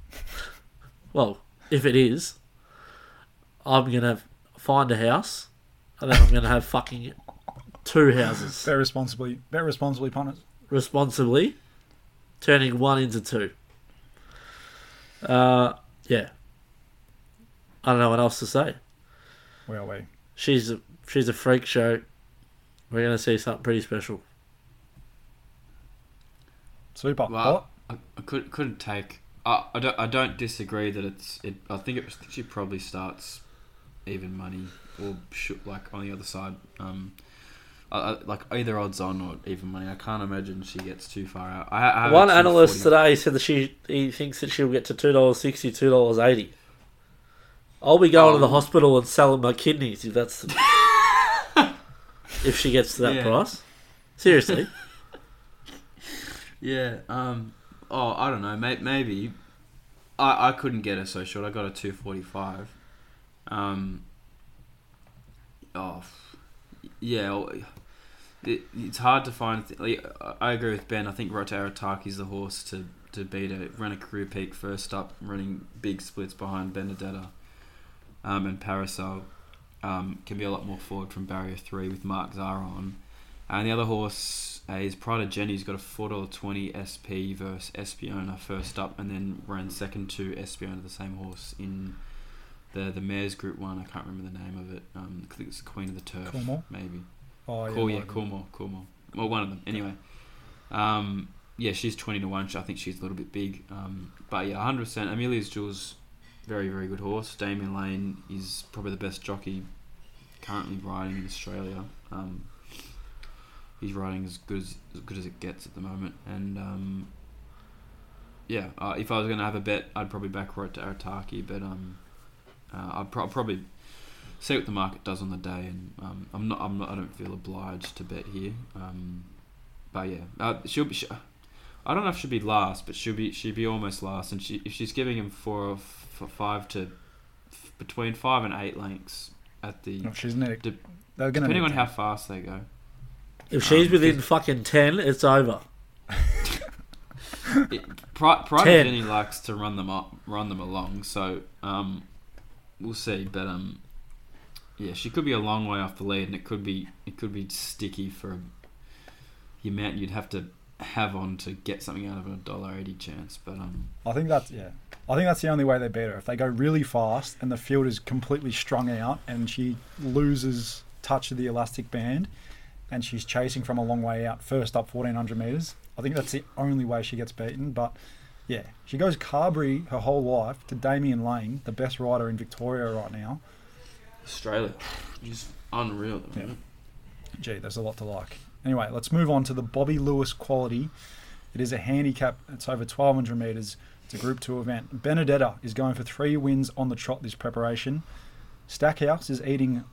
Well, if it is, I'm gonna find a house, and then I'm gonna have fucking two houses Bet responsibly. Bet responsibly, punters. responsibly, turning one into two. Uh, yeah. I don't know what else to say. Where are we? She's a she's a freak show. We're gonna see something pretty special. Super. Well, I, I could couldn't take. I, I don't I don't disagree that it's it. I think it she probably starts even money or should, like on the other side. Um, I, like either odds on or even money. I can't imagine she gets too far out. I, I One analyst 240. today said that she he thinks that she'll get to two dollars sixty, two dollars eighty. I'll be going to the Oh. hospital and selling my kidneys if that's [LAUGHS] if she gets to that Yeah. price. Seriously, [LAUGHS] Yeah. Um. Oh, I don't know. May, maybe. I I couldn't get her so short. I got a two forty five. Um. Oh. Yeah. It, it's hard to find. Like, I- agree with Ben. I think Road to Arataki is the horse to to beat her. Ran a career peak first up, running big splits behind Benedetta. Um, and Parasol um, can be a lot more forward from barrier three with Mark Zahra on. And the other horse uh, is Pride of Jenni, He's got a four dollar twenty SP versus Espiona first up, and then ran second to Espiona, the same horse in the the Mares Group One. I can't remember the name of it. Um, I think it's the Queen of the Turf, Cornwall? maybe. Oh yeah, Cool, yeah, Morgan. Coolmore, Coolmore. Well, one of them. Anyway, um, yeah, she's twenty to one. I think she's a little bit big. Um, but yeah, hundred percent. Amelia's Jewel, very very good horse. Damian Lane is probably the best jockey currently riding in Australia. Um, he's riding as good as, as good as it gets at the moment. And um, yeah, uh, if I was going to have a bet, I'd probably back Road to Arataki. But um, uh, I'd pro- probably see what the market does on the day, and um, I'm not, I'm not, I don't feel obliged to bet here. Um, but yeah, uh, she'll be. She, I don't know if she'll be last, but she'll be she'll be almost last, and she if she's giving him four, f- five to f- between five and eight lengths at the No, she's neck. De- They're going depending on how fast they go. If she's Um, within fucking ten, it's over. [LAUGHS] It, Pri- Pride of Jenni likes to run them up, run them along, so um, we'll see. But um, yeah, she could be a long way off the lead, and it could be it could be sticky for the amount you'd have to have on to get something out of a dollar eighty chance. But um, I think that's yeah. I think that's the only way they beat her. If they go really fast and the field is completely strung out and she loses touch of the elastic band and she's chasing from a long way out, first up 1400 metres, I think that's the only way she gets beaten. But yeah, she goes Carberry her whole life to Damian Lane, the best rider in Victoria right now. Australia Just unreal. Yeah. moment. Gee, there's a lot to like. Anyway, let's move on to the Bobbie Lewis quality. It is a handicap. It's over 1200 metres. It's a Group 2 event. Benedetta is going for three wins on the trot this preparation. Stackhouse is eating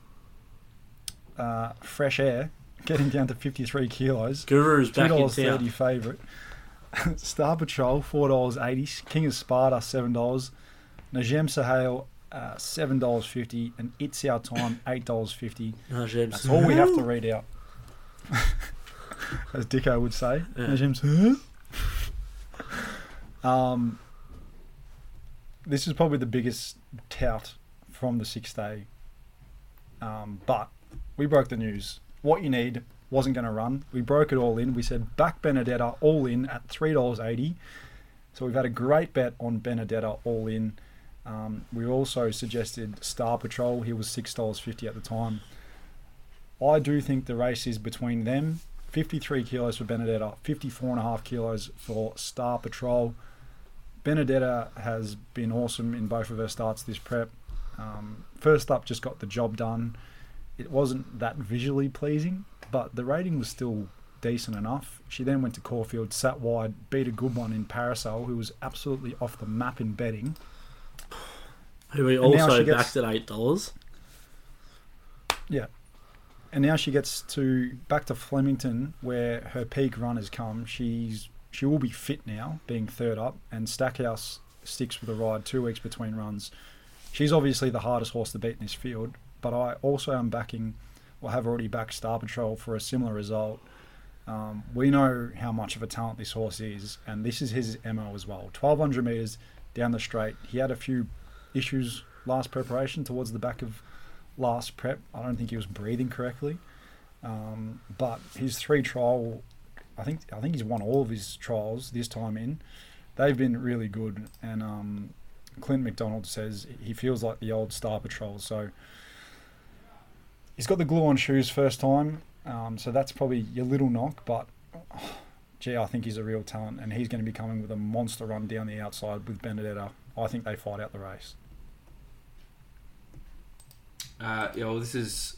uh, fresh air, [LAUGHS] getting down to 53 kilos. Guru's back in $2.30 town. favourite. [LAUGHS] Star Patrol, $4.80. King of Sparta, $7. Najem Sahel, uh, $7.50. And It's Our Time, [COUGHS] $8.50. Oh, That's all we have to [LAUGHS] read out. As Dicko would say. Yeah. Um, this is probably the biggest tout from the sixth day. Um, but we broke the news. What you need wasn't going to run. We broke it all in. We said back Benedetta all in at $3.80. So we've had a great bet on Benedetta all in. Um, we also suggested Star Patrol. He was $6.50 at the time. I do think the race is between them. 53 kilos for Benedetta, 54 and a half kilos for Star Patrol. Benedetta has been awesome in both of her starts this prep. Um, first up, just got the job done. It wasn't that visually pleasing, but the rating was still decent enough. She then went to Caulfield, sat wide, beat a good one in Parasol, who was absolutely off the map in betting. Who we also gets- backed at eight dollars. Yeah. And now she gets to back to Flemington, where her peak run has come. She's she will be fit now, being third up, and Stackhouse sticks with a ride two weeks between runs. She's obviously the hardest horse to beat in this field, but I also am backing, or have already backed Star Patrol for a similar result. Um, we know how much of a talent this horse is, and this is his MO as well. 1200 metres down the straight. He had a few issues last preparation towards the back of last prep. I don't think he was breathing correctly. Um, but his three trial, I think I think he's won all of his trials this time in. They've been really good, and um, Clint McDonald says he feels like the old Star Patrol. So he's got the glue on shoes first time, um, so that's probably your little knock. But [SIGHS] gee, I think he's a real talent, and he's going to be coming with a monster run down the outside with Benedetta. I think they fight out the race. Uh, yeah, well, this is.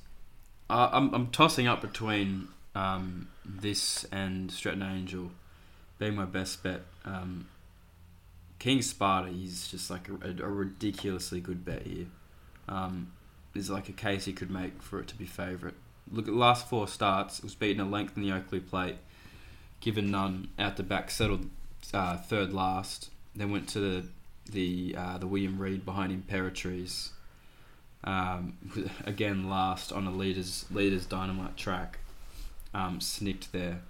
Uh, I'm I'm tossing up between um, this and Stratton Angel being my best bet. Um, King Sparta is just like a, a ridiculously good bet here. Um, there's like a case you could make for it to be favourite. Look at last four starts. It was beaten a length in the Oakley Plate, given none out the back, settled uh, third last. Then went to the the uh, the William Reid behind Imperatrice um, again last on a leaders leaders dynamite track, um, snicked there,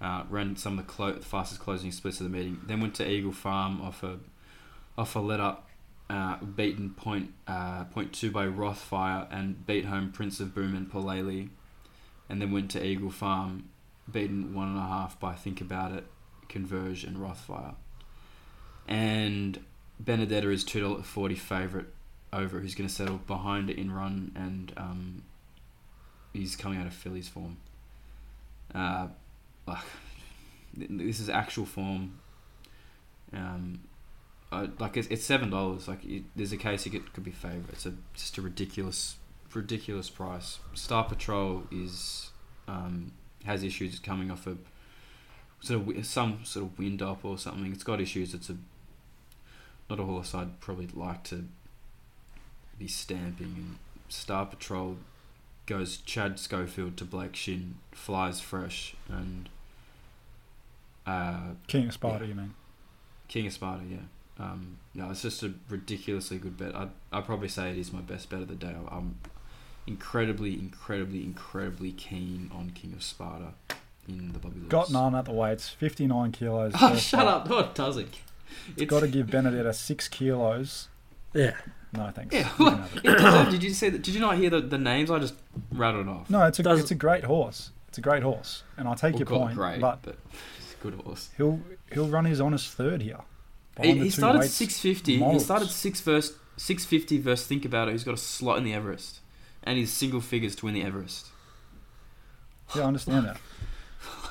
uh, ran some of the, clo- fastest closing splits of the meeting. Then went to Eagle Farm off a off a let up, uh, beaten point uh, point two by Rothfire and beat home Prince of Boom and Palele, and then went to Eagle Farm, beaten one and a half by Think About It, Converge and Rothfire, and Benedetta is two dollar forty favourite over who's going to settle behind in run and um, he's coming out of Phillies form. Uh, like, [LAUGHS] this is actual form. Um, like it's, it's seven dollars. Like it, there's a case he could, could be favourite. It's a just a ridiculous, ridiculous price. Star Patrol is um, has issues coming off a sort of some sort of wind up or something. It's got issues. It's a not a horse I'd probably like to be stamping. And Star Patrol goes Chad Schofield to Blake Shin, flies fresh, and uh, King of Sparta, you mean? King of Sparta, yeah. Um, yeah, it's just a ridiculously good bet. I'd, I'd probably say it is my best bet of the day. I'm incredibly, incredibly, incredibly keen on King of Sparta in the Bobbie Lewis. Got none at the weights, 59 kilos. Oh, [LAUGHS] first shut up. up. No, it doesn't. It's got to give Benedetta six kilos. Yeah. No, thanks. Yeah, You can have it. it. [COUGHS] Did you say that? Did you not hear the, the names? I just rattled off. No, it's a Does- it's a great horse. It's a great horse, and I take Well, your God, point. great, but but it's a good horse. he'll he'll run his honest third here. He, Behind the he two started weights six fifty. He models. started six verse six fifty versus Think About It. He's got a slot in the Everest, and he's single figures to win the Everest. Yeah, I understand that.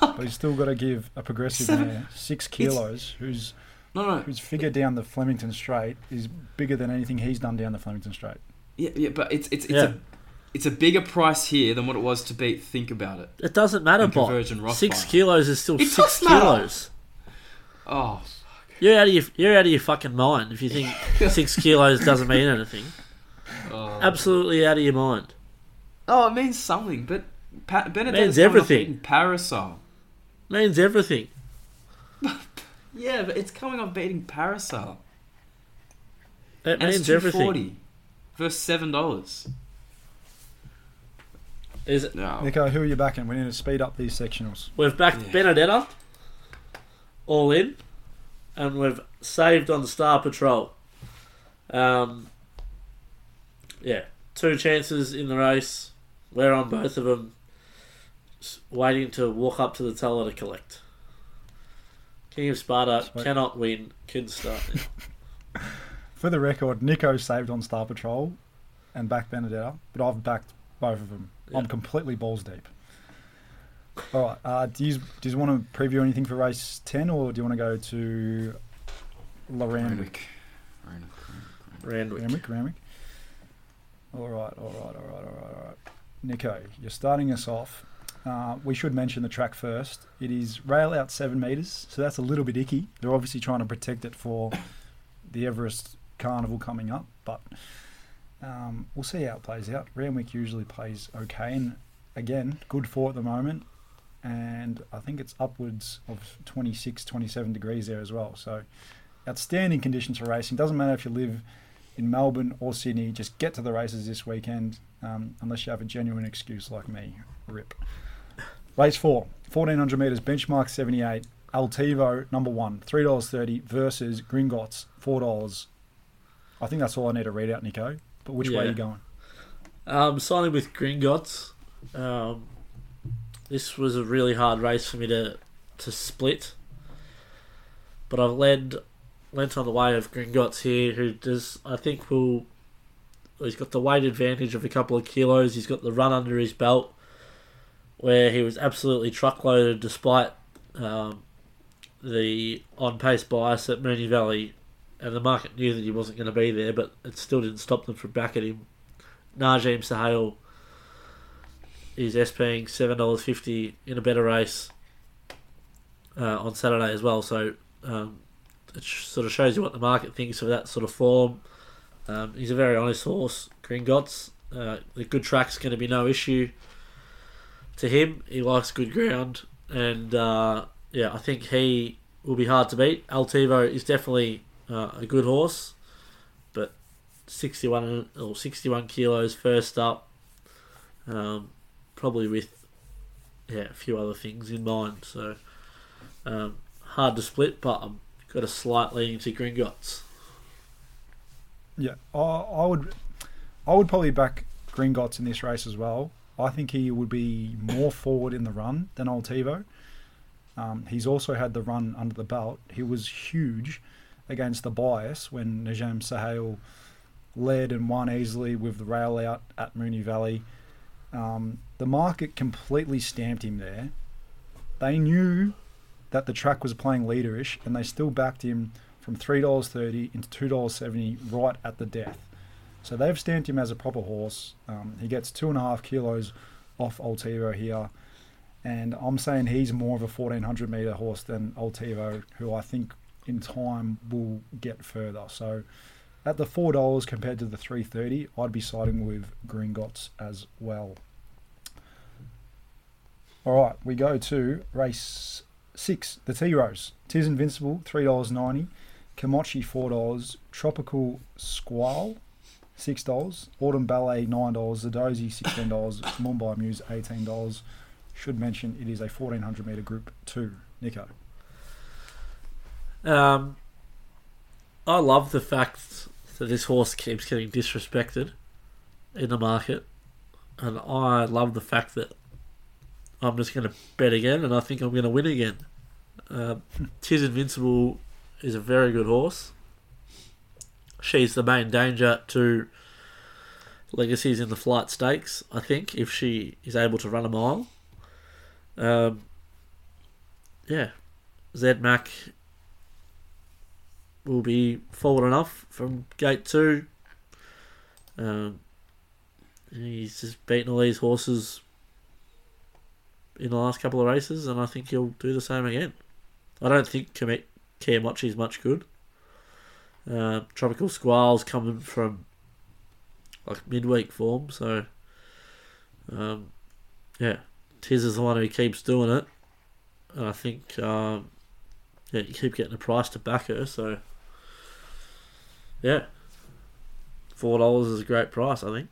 [LAUGHS] but he's still got to give a progressive Seven- mare six kilos, whose No, no, whose figure down the Flemington Straight is bigger than anything he's done down the Flemington Straight. yeah, yeah, but it's it's it's Yeah. a it's a bigger price here than what it was to beat Think About It. It doesn't matter, Bob. Six Rothweiler. kilos is still It six kilos. Oh, You're out of your you're out of your fucking mind if you think [LAUGHS] six kilos doesn't mean anything. oh. Absolutely out of your mind. oh, it means something. But pa- Benedetta's Means everything. Parasol. Means everything. Yeah, but it's coming off beating Parasol. It And it's means two everything. versus seven dollars. Is it, No. Nico, who are you backing? We need to speed up these sectionals. we've backed Yeah. Benedetta all in, and we've saved on Star Patrol. Um, yeah, two chances in the race. We're on both of them. s- Waiting to walk up to the teller to collect. King of Sparta Sweet. cannot win. Couldn't start. now. [LAUGHS] For the record, Nico saved on Star Patrol and backed Benedetta, but I've backed both of them. I'm completely balls deep. All right. Uh, do you do you want to preview anything for race ten, or do you want to go to Loranwick? Randwick. Randwick. Randwick, Randwick. All right, all right, all right, all right, all right. Nico, you're starting us off. Uh, we should mention the track first. It is rail out seven metres, so that's a little bit icky. They're obviously trying to protect it for the Everest Carnival coming up, but um, we'll see how it plays out. Randwick usually plays okay, and again, good for at the moment. And I think it's upwards of 26, 27 degrees there as well. So, outstanding conditions for racing. Doesn't matter if you live in Melbourne or Sydney, just get to the races this weekend, um, unless you have a genuine excuse like me. Rip. Race four, 1400 metres, benchmark 78. Altivo, number one, $3.30 versus Gringotts, $4. I think that's all I need to read out, Nico. But which way are you going? Um, signing with Gringotts. Um, this was a really hard race for me to to split, but I've led lent on the way of Gringotts here, who does I think will. He's got the weight advantage of a couple of kilos. He's got the run under his belt, where he was absolutely truckloaded despite um, the on pace bias at Moonee Valley, and the market knew that he wasn't going to be there, but it still didn't stop them from backing him. Najim Sahel is SPing seven dollars fifty in a better race uh, on Saturday as well. So um, it sh- sort of shows you what the market thinks of that sort of form. Um, he's a very honest horse, Gringotts. Uh, the good track's going to be no issue to him. He likes good ground, and uh, yeah, I think he will be hard to beat. Altivo is definitely uh, a good horse, but 61 or 61 kilos first up, um, probably with yeah a few other things in mind. So um, hard to split, but I've got a slight leaning to Gringotts. Yeah, I, I would, I would probably back Gringotts in this race as well. I think he would be more forward in the run than Altivo. Um, he's also had the run under the belt. He was huge against the bias when Najam Sahel led and won easily with the rail out at Moonee Valley. Um, the market completely stamped him there. They knew that the track was playing leaderish, and they still backed him from three dollars thirty into two dollars seventy right at the death. So they've stamped him as a proper horse. Um, he gets two and a half kilos off Altivo here, and I'm saying he's more of a 1400 meter horse than Altivo, who I think in time will get further. So at the four dollars compared to the 330, I'd be siding with Gringotts as well. All right, we go to race six, the Tea Rose. Tis Invincible, three dollars ninety. Komachi four dollars. Tropical Squall, six dollars. Autumn Ballet nine dollars. Zardozi sixteen dollars. Mumbai Muse eighteen dollars. Should mention it is a fourteen hundred meter group two. Nico. Um, I love the fact that this horse keeps getting disrespected in the market, and I love the fact that I'm just going to bet again, and I think I'm going to win again. Uh, [LAUGHS] Tis Invincible is a very good horse. She's the main danger to legacies in the flight stakes. I think if she is able to run a mile. Um, yeah, Zed Mac will be forward enough from gate two. Um, he's just beaten all these horses in the last couple of races, and I think he'll do the same again. I don't think Kame- is much good. Uh, Tropical Squall's coming from like midweek form, so um, yeah, Tiz is the one who keeps doing it. And I think um, yeah, you keep getting a price to back her, so yeah, four dollars is a great price. I think.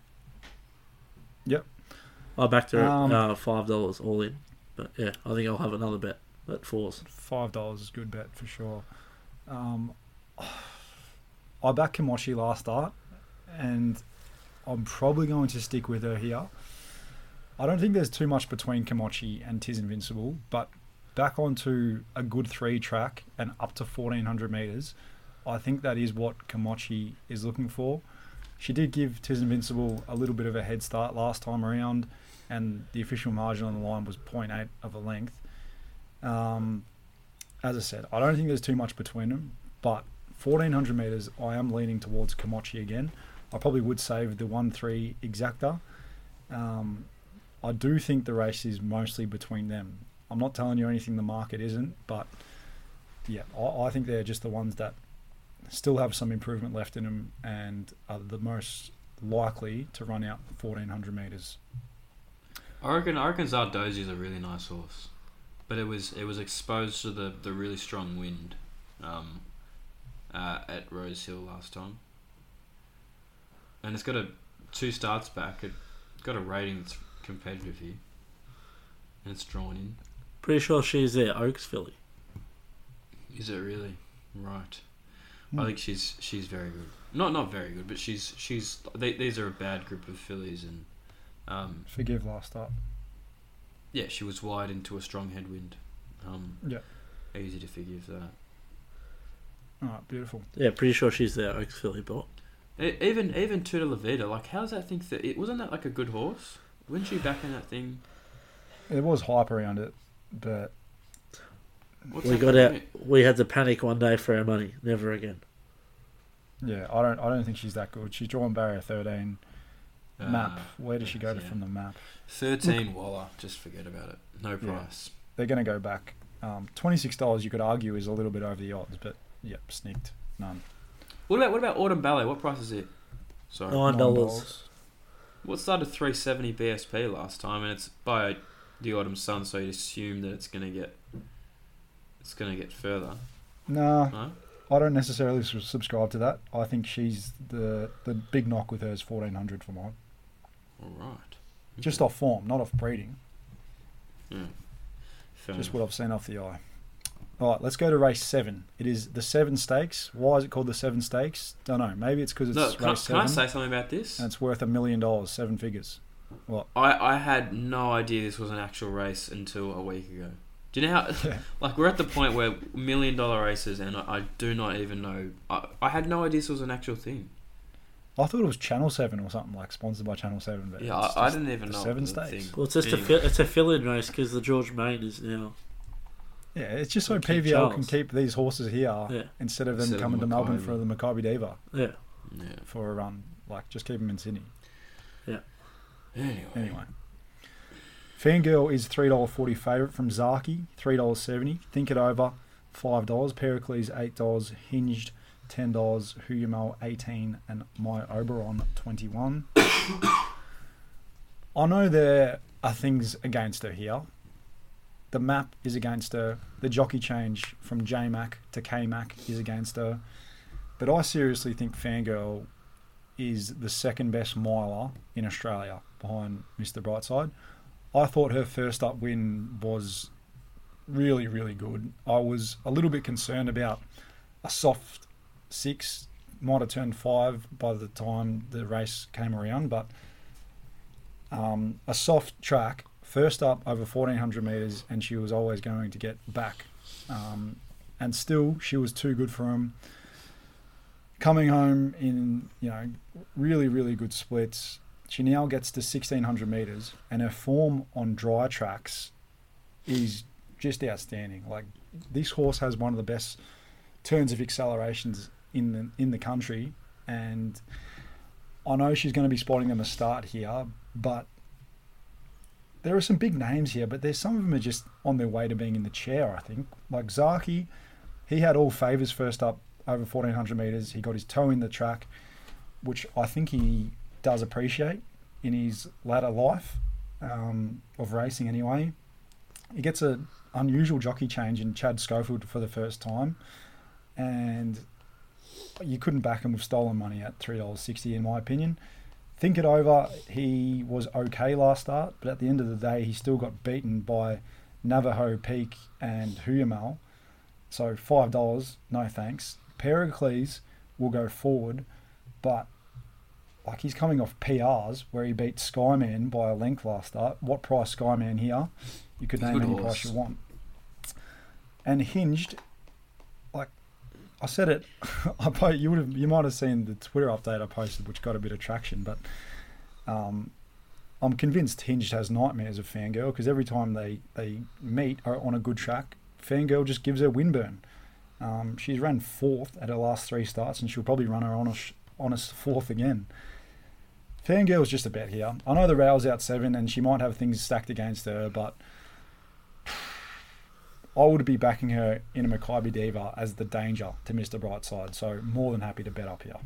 Yep. I backed her Um, at uh, five dollars all in, but yeah, I think I'll have another bet at fours. Five dollars is a good bet for sure. Um, I backed Kimochi last start, and I'm probably going to stick with her here. I don't think there's too much between Kimochi and Tis Invincible, but back onto a good three track and up to 1400 meters, I think that is what Kimochi is looking for. She did give Tis Invincible a little bit of a head start last time around, and the official margin on the line was 0.8 of a length. Um, as I said, I don't think there's too much between them, but 1400 meters, I am leaning towards Komachi again. I probably would save the 1 3 exacta. Um, I do think the race is mostly between them. I'm not telling you anything the market isn't, but yeah, I, I think they're just the ones that still have some improvement left in them and are the most likely to run out 1400 meters. I reckon I reckon Zardozi is a really nice horse, but it was it was exposed to the, the really strong wind, um, uh, at Rose Hill last time, and it's got a two starts back. It got a rating that's competitive here, and it's drawn in. Pretty sure she's their Oaks filly. Is it really right? Hmm. I think she's she's very good. Not not very good, but she's she's they, these are a bad group of fillies, and um, Forgive last start. yeah, she was wide into a strong headwind. Um, Yeah. easy to forgive that. All right, beautiful. Yeah, pretty sure she's their Oaks filly, but E- Even even Tuta La Vida, like how's that thing? That it wasn't that like a good horse? Wasn't she back in that thing? There was hype around it, but What's we got out. We had to panic one day for our money. Never again. yeah, I don't I don't think she's that good. She's drawn barrier 13. there? map. Uh, Where does she go to yeah. from the map? Thirteen Waller. Just forget about it. No Yeah. price. They're going to go back. Um, $26 you could argue is a little bit over the odds, but yep, sneaked. None. What about what about Autumn Ballet? What price is it? Sorry. Nine dollars. Well, it started 370 BSP last time, and it's by the Autumn Sun, so you'd assume that it's gonna get it's gonna get further. Nah, No? I don't necessarily subscribe to that. I think she's the the big knock with her is 1400 for mine. All right. Just mm-hmm. off form, not off breeding. Yeah. Fair Just enough. what I've seen off the eye. All right, let's go to race seven. It is the seven stakes. Why is it called the seven stakes? Don't know. Maybe it's because it's No, can, I- race can I say something about this? and it's worth a million dollars, seven figures. What? I, I had no idea this was an actual race until a week ago. Do you know how? Yeah. [LAUGHS] Like we're at the point where million dollar races, and I, I do not even know. I, I had no idea this was an actual thing. I thought it was Channel Seven or something like sponsored by Channel Seven. But Yeah, I, I didn't even the know. Seven the states. Well, it's just a fi- it's a fill-in race because the George Main is now. Yeah, it's just so And keep PVL can keep these horses here Yeah. instead of them Instead of coming to Melbourne for the Makybe Diva Yeah. Yeah. for a run. Like, just keep them in Sydney. Yeah. Anyway. Anyway. Fangirl is three dollar forty favourite from Zaaki, three dollars seventy. Think it over, five dollars. Pericles eight dollars. Hinged ten dollars. Huyamel eighteen, and my Oberon twenty one. [COUGHS] I know there are things against her here. The map is against her. The jockey change from J Mac to K Mac is against her. But I seriously think Fangirl is the second best miler in Australia behind Mr. Brightside. I thought her first up win was really, really good. I was a little bit concerned about a soft six, might have turned five by the time the race came around, but um, a soft track, first up over 1400 metres, and she was always going to get back. Um, and still, she was too good for him coming home in you know really really good splits. She now gets to 1600 meters and her form on dry tracks is just outstanding. Like this horse has one of the best turns of accelerations in the in the country and I know she's going to be spotting them a start here but there are some big names here but there's some of them are just on their way to being in the chair I think like Zaaki he had all favors first up over 1400 meters. He got his toe in the track, which I think he does appreciate in his latter life um, of racing anyway. He gets an unusual jockey change in Chad Schofield for the first time, and you couldn't back him with stolen money at $3.60 in my opinion. Think it over, he was okay last start, but at the end of the day, he still got beaten by Navajo Peak and Huyamel. So five dollars, no thanks. Pericles will go forward, but like he's coming off PRs where he beat Skyman by a length last start. What price Skyman here? You could name good any horse. price you want. And hinged, I said it, [LAUGHS] I po- you would have you might have seen the Twitter update I posted, which got a bit of traction, but um, I'm convinced Hinged has nightmares of Fangirl because every time they, they meet are on a good track, Fangirl just gives her windburn. Um, she's run fourth at her last three starts, and she'll probably run her honest, honest fourth again. Fangirl's just a bet here. I know the rail's out seven, and she might have things stacked against her, but I would be backing her in a Makybe Diva as the danger to Mr. Brightside. So more than happy to bet up here.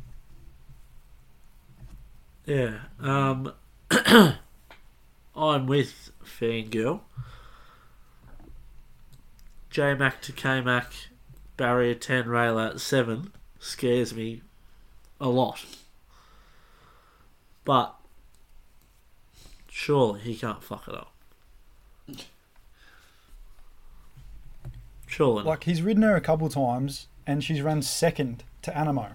Yeah. Um, [CLEARS THROAT] I'm with Fangirl. J Mac to K Mac, barrier 10, rail out 7 scares me a lot. But surely he can't fuck it up. [LAUGHS] Surely. Like he's ridden her a couple times, and she's run second to Anamoe.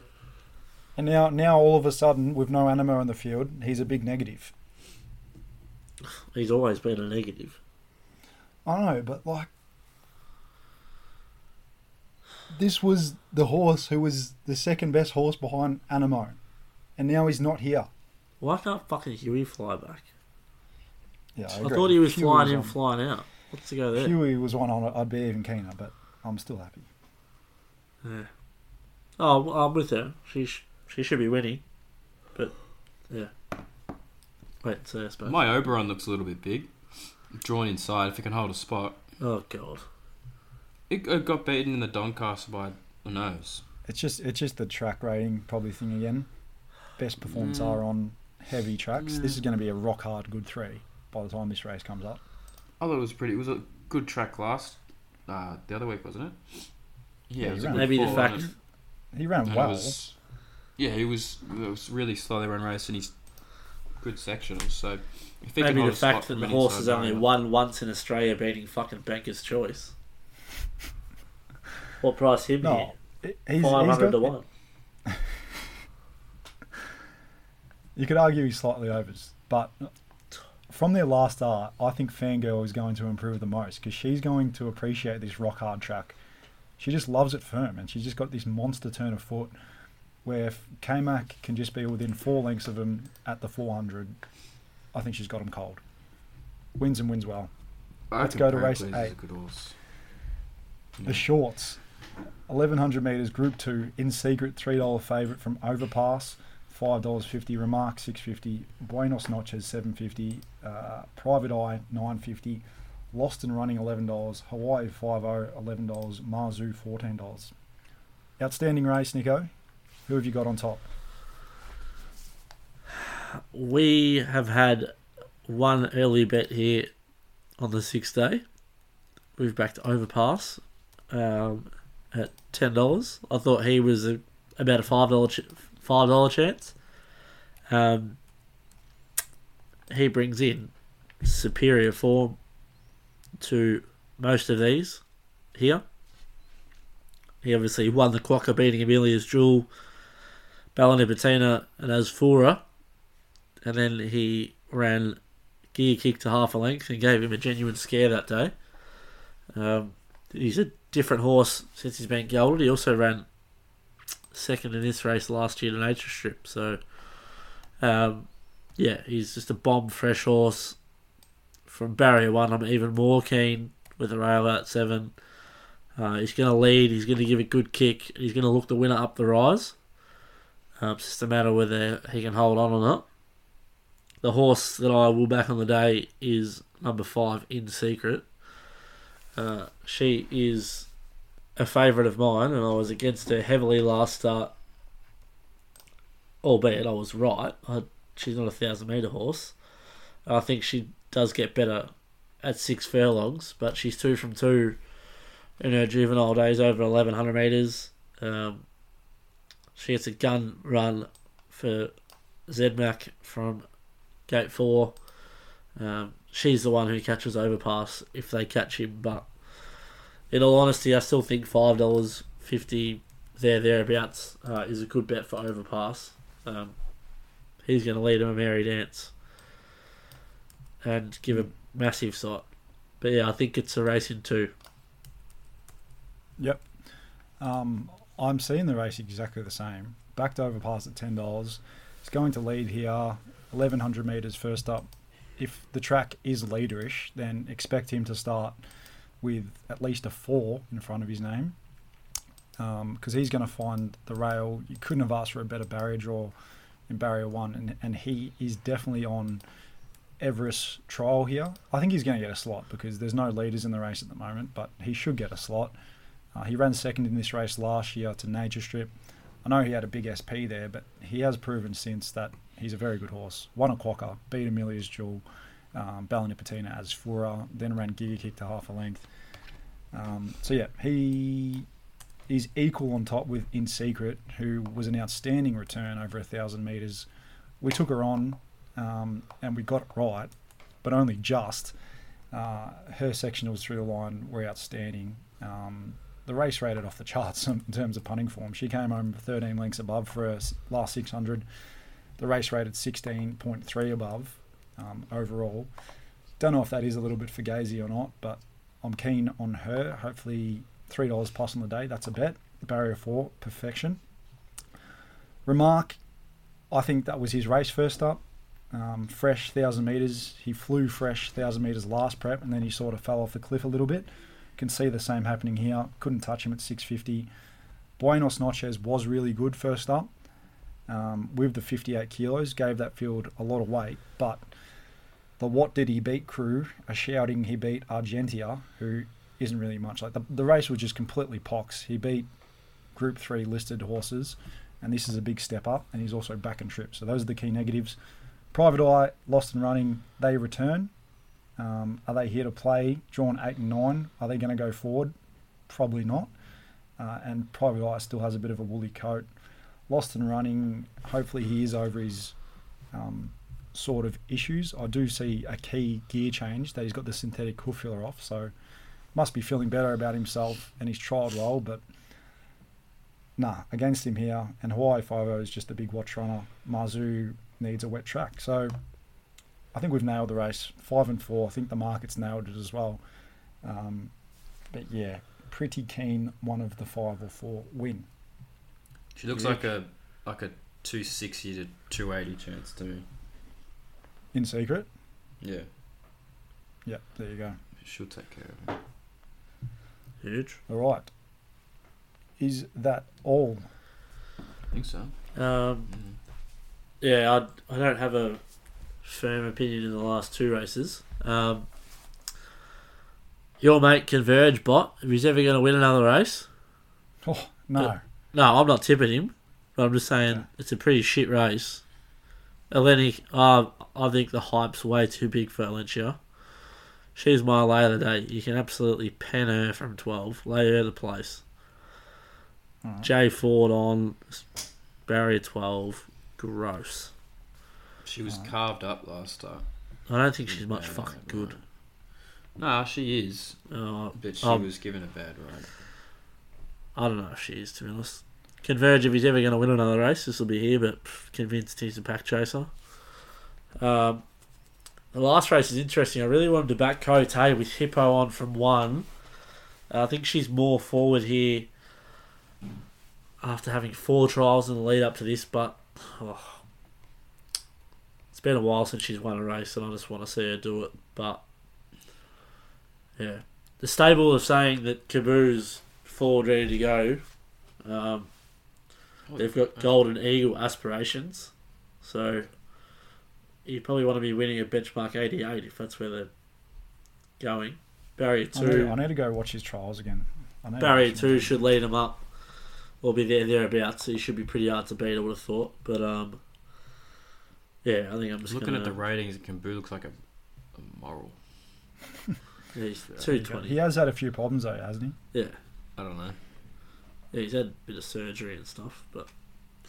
And now, now all of a sudden, with no Anamoe in the field, he's a big negative. He's always been a negative. I know, but like, this was the horse who was the second best horse behind Anamoe, and now he's not here. Why can't fucking Huey fly back? Yeah, I, agree. thought he was Huey flying in, on- flying out. What's to go there? Huey was one on it. I'd be even keener, but I'm still happy. Yeah. Oh, I'm with her. She sh- she should be winning, but yeah. Wait, so I suppose. My Oberon looks a little bit big. Drawn inside, if it can hold a spot. oh god. It, it got beaten in the Doncaster by the nose. It's just it's just the track rating probably thing again. Best performance Mm. are on heavy tracks. This is going to be a rock hard good three by the time this race comes up. I thought it was pretty. It was a good track last uh, the other week, wasn't it? Yeah, it was he ran Maybe the fact He ran it? And it well. was- yeah, he was. It was really slowly run race, and he's good sectionals. So if he maybe the fact that the horse has only barrier. won once in Australia, beating fucking Banker's Choice. What price him No, here? he- he's, Five he's hundred got, to one. [LAUGHS] You could argue he's slightly overs, but from their last start, I think Fangirl is going to improve the most because she's going to appreciate this rock hard track. She just loves it firm, and she's just got this monster turn of foot. where if K-Mac can just be within four lengths of him at the 400, I think she's got him cold. Wins and wins well. I Let's go to race eight. horse. The shorts, 1100 metres, Group Two, in secret, three dollar favourite from Overpass, five dollars fifty. Remark six fifty. Buenos Noches seven fifty. Uh, Private Eye nine fifty. Lost and Running eleven dollars. Hawaii five oh eleven dollars. Marzu fourteen dollars. Outstanding race, Nico. Who have you got on top? We have had one early bet here on the sixth day. We've backed Overpass um, at ten dollars. I thought he was a, about a five dollar ch- five dollar chance. Um, he brings in superior form to most of these here. He obviously won the Quokka beating Amelia's Jewel, Bella Nipotina and Asfoora and then he ran Giga Kick to half a length and gave him a genuine scare that day. Um, he's a different horse since he's been gelded. He also ran second in this race last year to Nature Strip. So, um, yeah, he's just a bomb fresh horse. From barrier one, I'm even more keen with a rail at seven. Uh, he's going to lead. He's going to give a good kick. He's going to look the winner up the rise. Um, it's just a matter whether he can hold on or not. The horse that I will back on the day is number five, In Secret. Uh, she is a favourite of mine, and I was against her heavily last start. Albeit I was right. I, she's not a thousand metre horse. I think she does get better at six furlongs, but she's two from two in her juvenile days over 1100 metres. Um, she gets a gun run for Zedmac from gate four. Um, she's the one who catches overpass if they catch him. But in all honesty, I still think five dollars fifty there thereabouts uh, is a good bet for overpass. Um, he's going to lead him a merry dance and give a massive sight. But yeah, I think it's a race in two. Yep. Um, I'm seeing the race exactly the same. Backed overpass at ten dollars. It's going to lead here, eleven hundred meters first up. If the track is leaderish, then expect him to start with at least a four in front of his name, because he's going to find the rail. You couldn't have asked for a better barrier draw in barrier one, and and he is definitely on Everest trial here. I think he's going to get a slot because there's no leaders in the race at the moment, but he should get a slot. Uh, he ran second in this race last year to Nature Strip. I know he had a big SP there, but he has proven since that he's a very good horse. Won a quokka, beat Amelia's Jewel, um, Bella Nipotina as Fura, then ran Giga Kick to half a length. Um, so yeah, he is equal on top with In Secret, who was an outstanding return over a thousand meters. We took her on, um, and we got it right, but only just. Uh, her sectionals through the line were outstanding. Um, the race rated off the charts [LAUGHS] in terms of punting form. She came home 13 lengths above for her last 600. The race rated 16.3 above um, overall. Don't know if that is a little bit fugazi or not, but I'm keen on her. Hopefully, three dollars plus on the day. That's a bet. Barrier four, perfection. Remark, I think that was his race first up. Um, fresh thousand meters. He flew fresh thousand meters last prep, and then he sort of fell off the cliff a little bit. Can see the same happening here. Couldn't touch him at 650. Buenos Noches was really good first up. Um, with the 58 kilos, gave that field a lot of weight, but the what did he beat crew are shouting he beat Argentia, who isn't really much. Like the, the race was just completely pox. He beat Group 3 listed horses, and this is a big step up, and he's also back and trip. So those are the key negatives. Private Eye, Lost and Running, they return. Um, are they here to play? Drawn 8 and 9. Are they going to go forward? Probably not. Uh, and Private Eye still has a bit of a woolly coat. Lost and Running, hopefully he is over his um, sort of issues. I do see a key gear change that he's got the synthetic hoof filler off, so must be feeling better about himself and his trial role, but nah, against him here. And Hawaii 5 is just a big watch runner. Marzu needs a wet track. So I think we've nailed the race. Five and four. I think the market's nailed it as well. Um, but yeah, pretty keen one of the five or four win. She looks Yeah. like a like a two sixty to two eighty chance to me. In secret. Yeah, Yeah, there you go. she'll take care of it. Huge. All right. Is that all? I think so. Um, Mhm. yeah, I, I don't have a firm opinion in the last two races. Um, your mate Converge bot, if he's ever going to win another race. Oh no. Yeah. No, I'm not tipping him, but I'm just saying Yeah. it's a pretty shit race. Eleni, uh, I think the hype's way too big for Alencia. She's my lay of the day. You can absolutely pen her from 12, lay her to place. Alright. Jay Ford on, barrier 12, gross. She was carved up last start. I don't think she's much Yeah, fucking no. good. Nah, she is, Uh, but she Um, was given a bad ride. I don't know if she is, to be honest. Converge, if he's ever going to win another race, this will be here, but pff, convinced he's a pack chaser. Um, the last race is interesting. I really wanted to back Cote with Hippo on from one. Uh, I think she's more forward here after having four trials in the lead up to this, but oh, it's been a while since she's won a race, and I just want to see her do it. But yeah, the stable are saying that Kaboo's forward ready to go. Um, they've got Golden Eagle aspirations, so you probably want to be winning a benchmark 88 if that's where they're going. Barrier I need, two, I need to go watch his trials again. I need barrier two him. should lead them up, or be there thereabouts. So you should be pretty hard to beat. I would have thought, but um, yeah, I think I'm just Looking gonna, at the ratings, Kambu looks like a, a moral. [LAUGHS] yeah, he's There two you go. twenty. He has had a few problems though, hasn't he? Yeah, I don't know. Yeah, he's had a bit of surgery and stuff, but.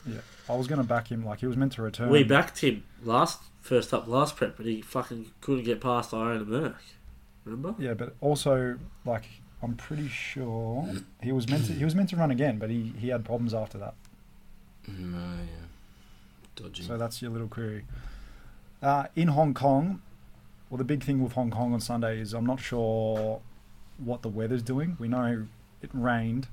Yeah. I was going to back him like he was meant to return. We backed him last first up last prep, but he fucking couldn't get past Iron and Merck. Remember? Yeah, but also like I'm pretty sure he was meant to he was meant to run again, but he, he had problems after that. No, yeah, dodgy. So that's your little query. Uh, in Hong Kong, well, the big thing with Hong Kong on Sunday is I'm not sure what the weather's doing. We know it rained,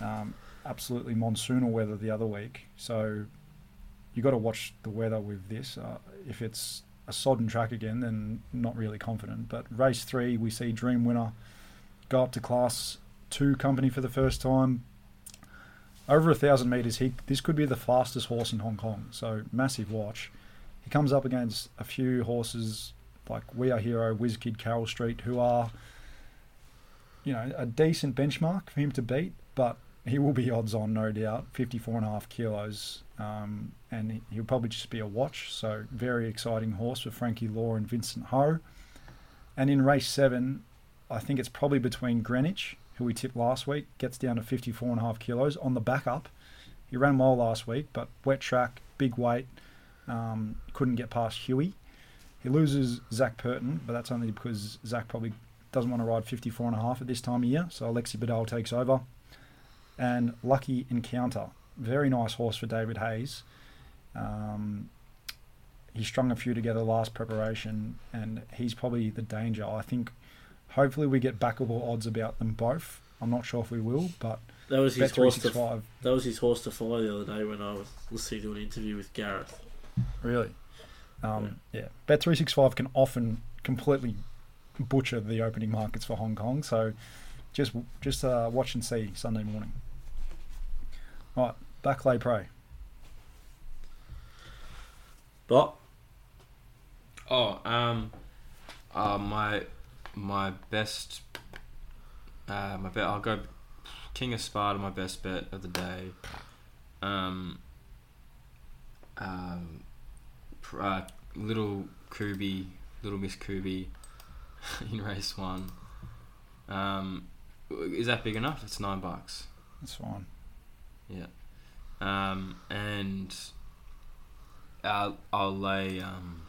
um, absolutely monsoonal weather the other week. So you got to watch the weather with this. Uh, if it's a sodden track again, then not really confident. But race three, we see Dream Winner go up to class two company for the first time. Over a thousand meters, he this could be the fastest horse in Hong Kong. So massive watch. He comes up against a few horses like We Are Hero, Whiz Kid, Carroll Street, who are, you know, a decent benchmark for him to beat. But he will be odds on, no doubt, 54 and a half kilos. Um, and he- he'll probably just be a watch. So very exciting horse for Frankie Lor and Vincent Ho. And in race seven, I think it's probably between Greenwich, who we tipped last week, gets down to 54 and a half kilos on the backup. He ran well last week, but wet track, big weight, um, couldn't get past Huey. He loses Zac Purton, but that's only because Zach probably doesn't want to ride 54 and a half at this time of year, so Alexis Badel takes over. And Lucky Encounter, very nice horse for David Hayes. Um, he strung a few together last preparation, and he's probably the danger. I think hopefully we get backable odds about them both. I'm not sure if we will, but That was his horse to 365. that was his horse to follow the other day when I was listening to an interview with Gareth. Really? Um, yeah. Bet three six five can often completely butcher the opening markets for Hong Kong. So just just uh, watch and see Sunday morning. Right, back lay pray. But Oh, um, uh, my my best, uh, my bet. I'll go King of Sparta. My best bet of the day. Um, um, uh, little Kubi, little Miss Kubi, [LAUGHS] in race one. Um, is that big enough? It's nine bucks. That's fine. Yeah. Um, and I'll, I'll lay. Um,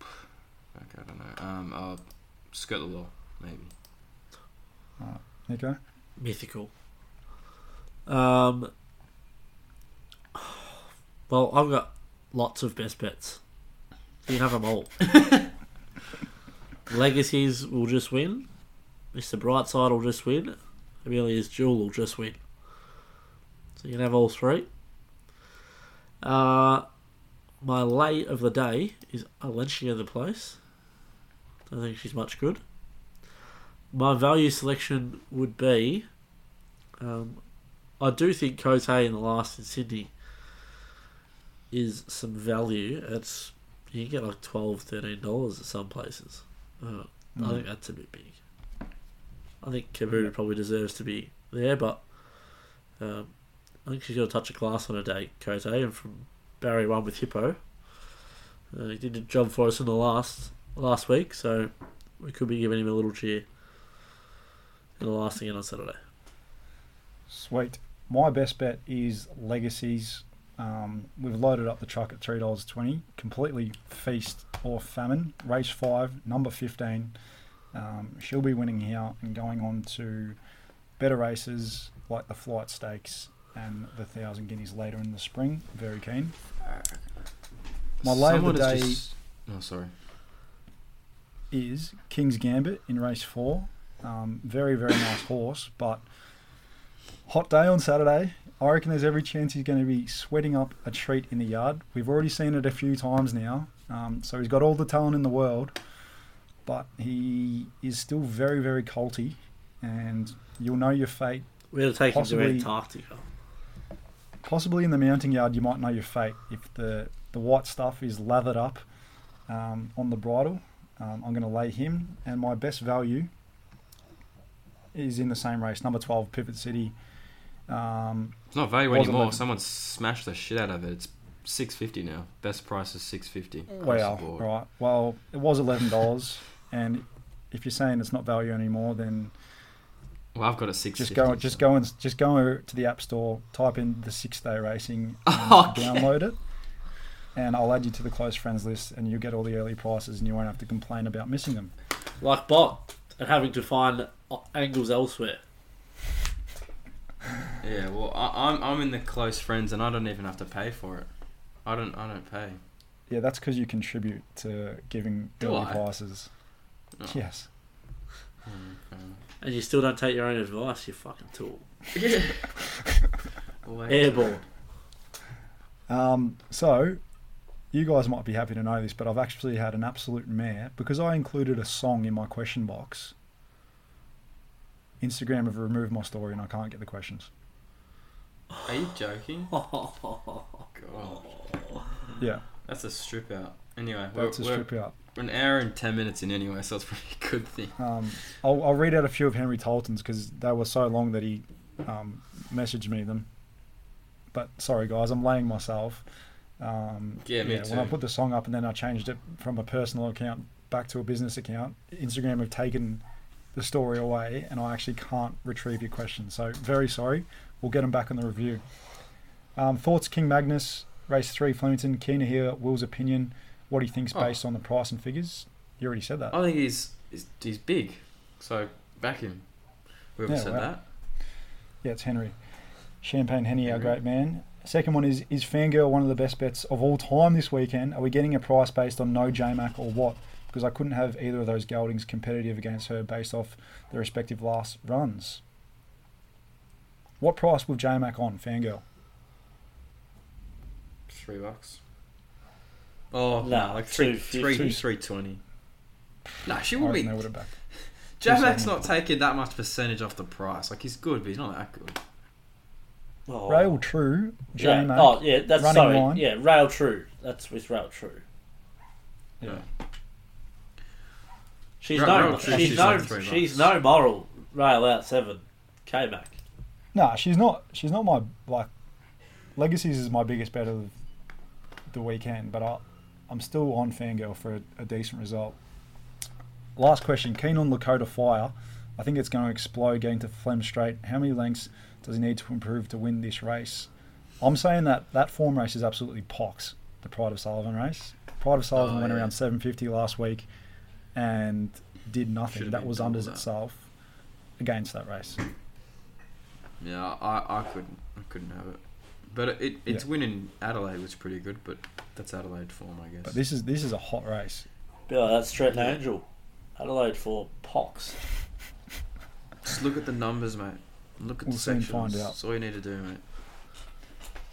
okay, I don't know. Um, I'll skirt the law, maybe. Nico? mythical. Um. Well, I've got lots of best bets. You have them all. [LAUGHS] Legacies will just win. Mr. Brightside will just win. Amelia's Jewel will just win. So you can have all three. Uh, my lay of the day is Alencia the place. I don't think she's much good. My value selection would be. Um, I do think Cote in the last in Sydney is some value. It's you can get like 12 dollars at some places. Uh, I think that's a bit big. I think Kabuna probably deserves to be there, but um, I think she's got a touch of class on her day, Cote, and from Barry one with Hippo. Uh, he did a job for us in the last last week, so we could be giving him a little cheer in the last again on Saturday. Sweet. My best bet is Legacies. Um, we've loaded up the truck at three dollars twenty. Completely feast or famine. Race five, number fifteen. Um, she'll be winning here and going on to better races like the Flight Stakes and the Thousand Guineas later in the spring. Very keen. My lay of the Someone has day just- Oh, sorry. is King's Gambit in race four. Um, very, very nice horse, but hot day on Saturday. I reckon there's every chance he's going to be sweating up a treat in the yard. We've already seen it a few times now, um, so he's got all the talent in the world, but he is still very, very colty, and you'll know your fate. We're going to take him Possibly- to Antarctica. Possibly in the mounting yard, you might know your fate if the the white stuff is lathered up um, on the bridle. Um, I'm going to lay him, and my best value is in the same race, number 12, Pivot City. Um, It's not value anymore. like- Someone smashed the shit out of it. It's six fifty now. Best price is six fifty. well, right. Well, it was eleven dollars, and if you're saying it's not value anymore, then Well, I've got a six. just go, just go and just go to the app store, type in the six day racing, [LAUGHS] and Okay. download it, and I'll add you to the close friends list, and you'll get all the early prices, and you won't have to complain about missing them. Like Bot and having to find angles elsewhere. [LAUGHS] Yeah, well, I, I'm I'm in the close friends, and I don't even have to pay for it. I don't I don't pay. Yeah, that's because you contribute to giving Do early I? prices. Oh. Yes. And you still don't take your own advice, you fucking tool. [LAUGHS] Wait. Airborne. Um, so, you guys might be happy to know this, but I've actually had an absolute mare because I included a song in my question box. Instagram have removed my story and I can't get the questions. Are you joking? [LAUGHS] God, Yeah, that's a strip out. Anyway, we're, that's a we're strip out. An hour and ten minutes in anyway, so it's probably a good thing. Um, I'll, I'll read out a few of Henry Tolton's because they were so long that he um, messaged me them. But sorry, guys, I'm laying myself. Um, Yeah, me When I put the song up and then I changed it from a personal account back to a business account, Instagram have taken the story away and I actually can't retrieve your questions. So very sorry. We'll get them back on the review. Um, thoughts, King Magnus, race three, Flemington. Keen to hear Will's opinion. What he thinks Oh. based on the price and figures. You already said that. I think he's he's, he's big, so back him. Whoever Yeah, said wow. that. Yeah, it's Henry. Champagne Henny, our great man. Second one is is Fangirl one of the best bets of all time this weekend? Are we getting a price based on no JMac or what? Because I couldn't have either of those geldings competitive against her based off their respective last runs. What price with JMac on Fangirl? Three bucks. Oh Nah, no, like three, 250. three, three twenty. Nah, she I will reckon be. they would have backed. [SIGHS] J-Mac's 270. not taking that much percentage off the price. Like he's good, but he's not that good. Oh. Rail True, Yeah. Oh, yeah, that's running sorry. line. Yeah, Rail True. That's with Rail True. Yeah. She's Rail- no, Rail True, she's, she's no, like three she's no moral Rail out seven, K Mac. Nah, she's not. She's not my like. Legacies is my biggest bet of the weekend, but I, I'm still on Fangirl for a, a decent result. Last question: Keen on Lakota Fire. I think it's going to explode getting to Flem Straight. How many lengths does he need to improve to win this race? I'm saying that that form race is absolutely pox. The Pride of Sullivan race. Pride of oh, Sullivan Oh, went yeah. around 750 last week and did nothing. Should've That was unders that. itself against that race. Yeah, I, I couldn't I couldn't have it. But it, it its Yeah. win in Adelaide was pretty good, but that's Adelaide form, I guess. But this is this is a hot race. Yeah, that's Stretton Yeah. Angel. Adelaide for Pox. Just look at the numbers, mate. Look at We'll the soon sections. find out. That's all you need to do, mate.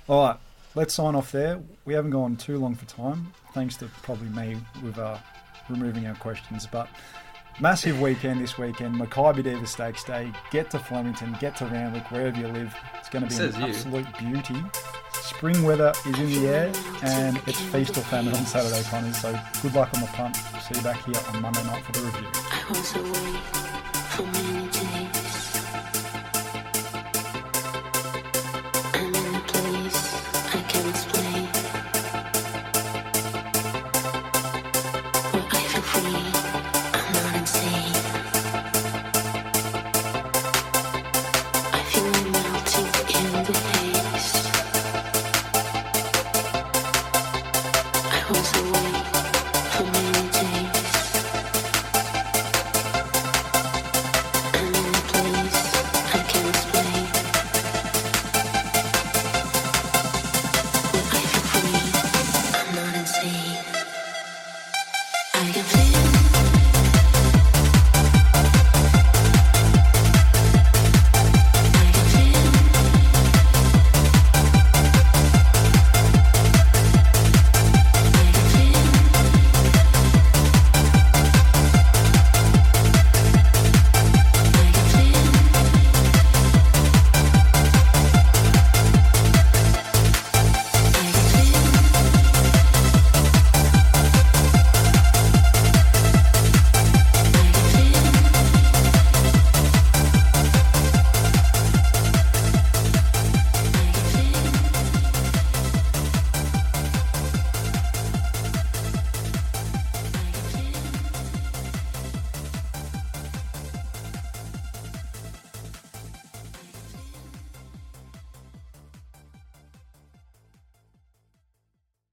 All right, let's sign off there. We haven't gone too long for time, thanks to probably me with uh, removing our questions. But massive weekend this weekend. Makybe Diva Stakes Day. Get to Flemington, get to Randwick, wherever you live. It's going to be Says an you. absolute beauty. Spring weather is in the air, and it's feast or famine on Saturday, punters. So good luck on the punt. See you back here on Monday night for the review.